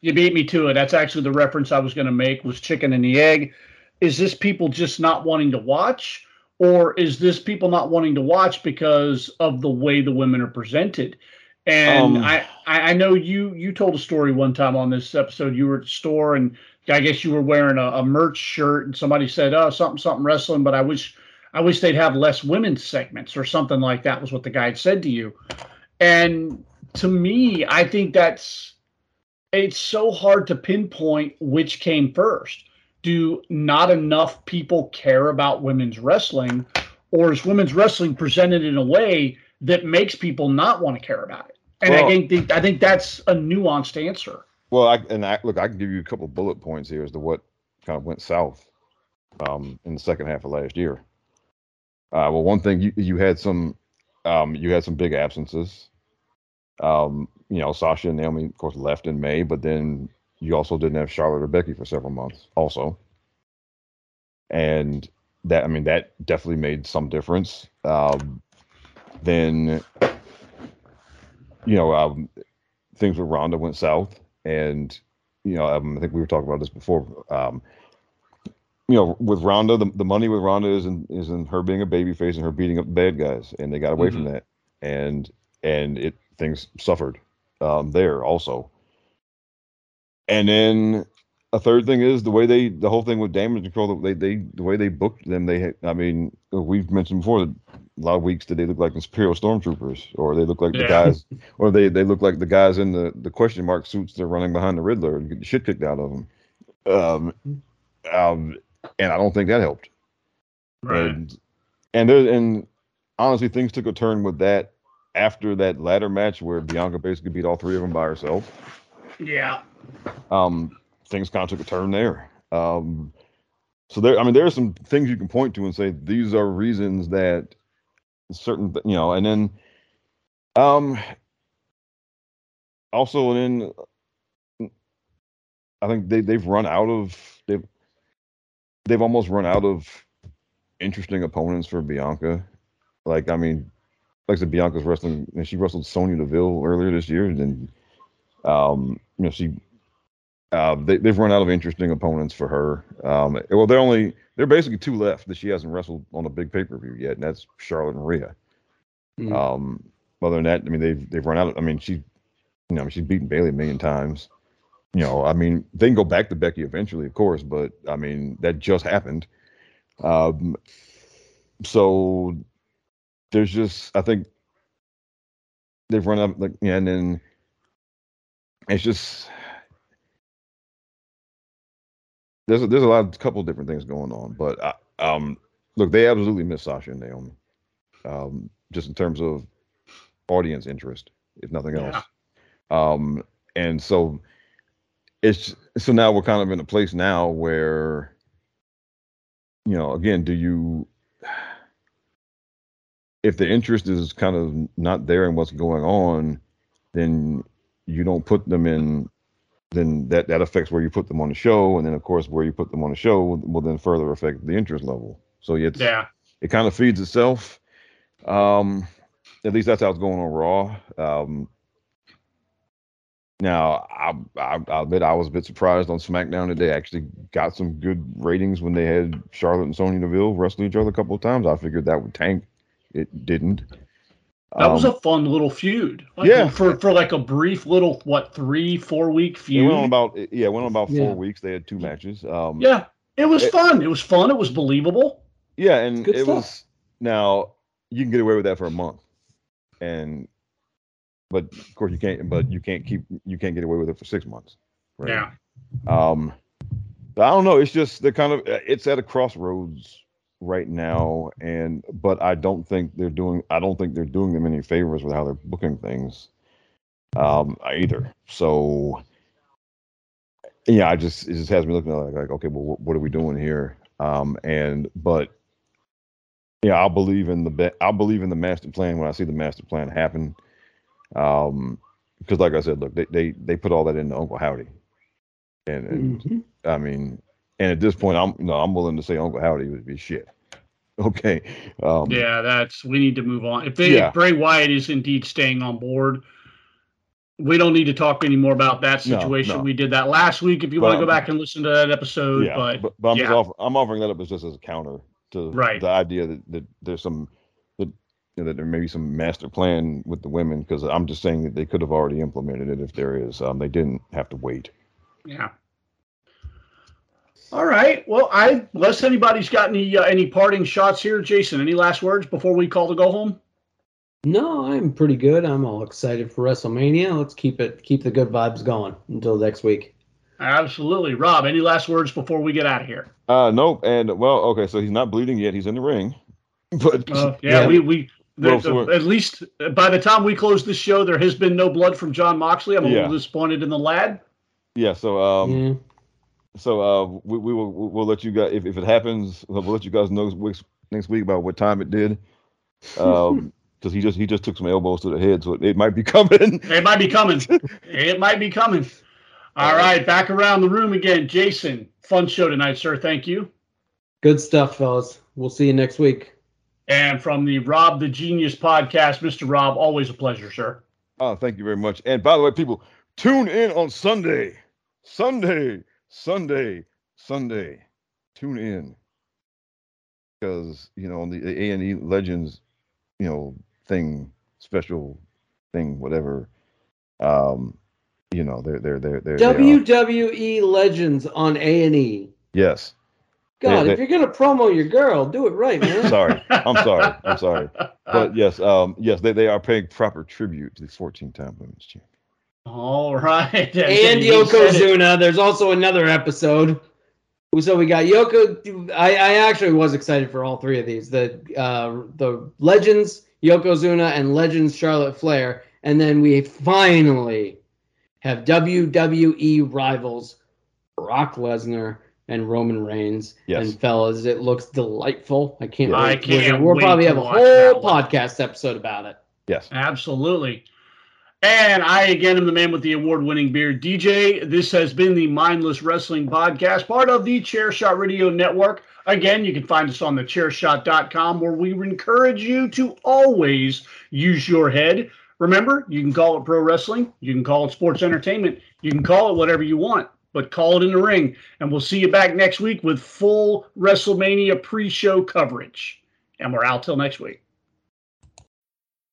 A: you beat me to it. That's actually the reference I was going to make was chicken and the egg. Is this people just not wanting to watch, or is this people not wanting to watch because of the way the women are presented? And
C: Um,
A: I, I know you you told a story one time on this episode. You were at the store and I guess you were wearing a, a merch shirt, and somebody said, "Oh, something something wrestling," but I wish I wish they'd have less women's segments or something like that. Was what the guy had said to you. And to me, I think that's it's so hard to pinpoint which came first. Do not enough people care about women's wrestling, or is women's wrestling presented in a way that makes people not want to care about it? And I think I think that's a nuanced answer.
C: well, I and I look, I can give you a couple bullet points here as to what kind of went south um, in the second half of last year. Uh, well, one thing you you had some um, you had some big absences. Um, you know, Sasha and Naomi, of course, left in May, but then you also didn't have Charlotte or Becky for several months, also. And that, I mean, that definitely made some difference. Um, then, you know, um, things with Ronda went south, and you know, um, I think we were talking about this before. Um, you know, with Ronda, the, the money with Ronda is in is in her being a babyface and her beating up bad guys, and they got away from that, and and it things suffered um, there also. And then a third thing is the way they the whole thing with Damage CTRL. They they the way they booked them. They had, I mean, we've mentioned before that a lot of weeks that they look like Imperial stormtroopers, or they look like the guys, (laughs) or they they look like the guys in the the question mark suits. They're running behind the Riddler and get the shit kicked out of them. Um, um, and I don't think that helped. And and there and honestly, things took a turn with that after that ladder match where Bianca basically beat all three of them by herself.
A: Yeah.
C: Um, things kind of took a turn there. Um, so there, I mean, there are some things you can point to and say these are reasons that certain, you know, and then, um, also and then I think they they've run out of they've they've almost run out of interesting opponents for Bianca. Like I mean, like I said, Bianca's wrestling and she wrestled Sonya Deville earlier this year, and um, you know she uh, they they've run out of interesting opponents for her. Um, well, they're only they're basically two left that she hasn't wrestled on a big pay per view yet, and that's Charlotte and Rhea.
B: Mm.
C: Um, other than that, I mean they've they've run out. Of, I mean she, you know, she's beaten Bayley a million times. You know, I mean they can go back to Becky eventually, of course, but I mean that just happened. Um, so there's just I think they've run out like yeah, and then it's just there's a, there's a lot, of couple of different things going on, but I, um, look, they absolutely miss Sasha and Naomi, um, just in terms of audience interest, if nothing else.
A: Yeah.
C: Um, and so it's so now we're kind of in a place now where, you know, again, do you if the interest is kind of not there in what's going on, then you don't put them in then that that affects where you put them on the show, and then of course where you put them on the show will, will then further affect the interest level. So it's
A: Yeah.
C: it kind of feeds itself. Um, at least that's how it's going on Raw. Um, now I, I I'll admit I was a bit surprised on SmackDown that they actually got some good ratings when they had Charlotte and Sonya Deville wrestle each other a couple of times. I figured that would tank. It didn't.
A: That was
C: Um,
A: a fun little feud. Like,
C: Yeah.
A: For for like a brief little what three four week
C: It
A: feud.
C: went on about yeah, it went on about four
B: Yeah.
C: weeks. They had two matches. Um,
A: yeah. It was
C: It-
A: fun. It was fun. It was believable.
C: yeah, and
B: Good
C: it
B: stuff.
C: was now you can get away with that for a month, and but of course you can't. But you can't keep you can't get away with it for six months. Right?
A: Yeah.
C: Um, I don't know. It's just they're kind of it's at a crossroads right now, and but I don't think they're doing. I don't think they're doing them any favors with how they're booking things. Um, either. So yeah, I just it just has me looking at like, like okay, well, what, what are we doing here? Um, and but yeah, I'll believe in the be- I'll believe in the master plan when I see the master plan happen. Um, because like I said, look, they they, they put all that into Uncle Howdy, and, and
B: Mhm.
C: I mean, and at this point, I'm no, I'm willing to say Uncle Howdy would be shit. (laughs) Okay. Um,
A: Yeah, that's we need to move on. If they
C: Yeah.
A: if Bray Wyatt is indeed staying on board, we don't need to talk anymore about that situation.
C: no.
A: We did that last week. If you
C: But,
A: want to go
C: um,
A: back and listen to that episode,
C: yeah,
A: but,
C: but, but I'm just
A: yeah.
C: offer, I'm offering that up as just as a counter to
A: Right.
C: the idea that, that there's some that you know, that there may be some master plan with the women because I'm just saying that they could have already implemented it if there is. Um, they didn't have to wait.
A: yeah. All right. Well, I unless anybody's got any uh, any parting shots here, Jason. Any last words before we call to go home?
B: No, I'm pretty good. I'm all excited for WrestleMania. Let's keep it keep the good vibes going until next week.
A: Absolutely, Rob. Any last words before we get out of here?
C: Uh, nope. And well, okay, so he's not bleeding yet. He's in the ring, (laughs) but
A: Uh, yeah,
C: Yeah.
A: we we.
C: Well,
A: there-
C: so
A: at least by the time we close this show, there has been no blood from Jon Moxley. I'm a
C: Yeah.
A: little disappointed in the lad.
C: yeah. So um,
B: yeah.
C: So uh, we, we will we'll let you guys if, if it happens, we'll let you guys know next- next week about what time it did. Um, (laughs) because he just he just took some elbows to the head, so it might be coming. (laughs)
A: It might be coming. (laughs) it might be coming. All right, back around the room again. Jason, fun show tonight, sir. Thank you.
B: Good stuff, fellas. We'll see you next week.
A: And from the Rob the Genius podcast, Mr. Rob, always a pleasure, sir.
C: Oh, thank you very much. And by the way, people, tune in on Sunday, Sunday, Sunday, Sunday. Tune in because you know on the A and E Legends, you know thing, special thing, whatever. Um, you know they're they're they're they're
B: WWE E Legends on A and E.
C: Yes.
B: God,
C: They-
B: if you're gonna promo your girl, do it right, man. (laughs)
C: Sorry, I'm sorry, I'm sorry. (laughs) But yes, um, yes, they, they are paying proper tribute to the 14-time women's champion.
A: All right. (laughs)
B: and
A: He said.
B: Yokozuna. There's also another episode. So we got Yoko. I, I actually was excited for all three of these. The uh, the Legends, Yokozuna, and Legends Charlotte Flair, and then we finally have WWE rivals Brock Lesnar and Roman Reigns.
C: Yes.
B: And fellas, it looks delightful. I can't.
A: I
B: wait.
A: can't
B: We'll
A: wait
B: probably
A: to
B: have a whole podcast episode about it.
C: Yes.
A: Absolutely. And I again am the man with the award-winning beard, DJ. This has been the Mindless Wrestling Podcast, part of the Chairshot Radio Network. Again, you can find us on the chairshot.com where we encourage you to always use your head. Remember, you can call it pro wrestling, you can call it sports entertainment, you can call it whatever you want, but call it in the ring. And we'll see you back next week with full WrestleMania pre-show coverage. And we're out till next week.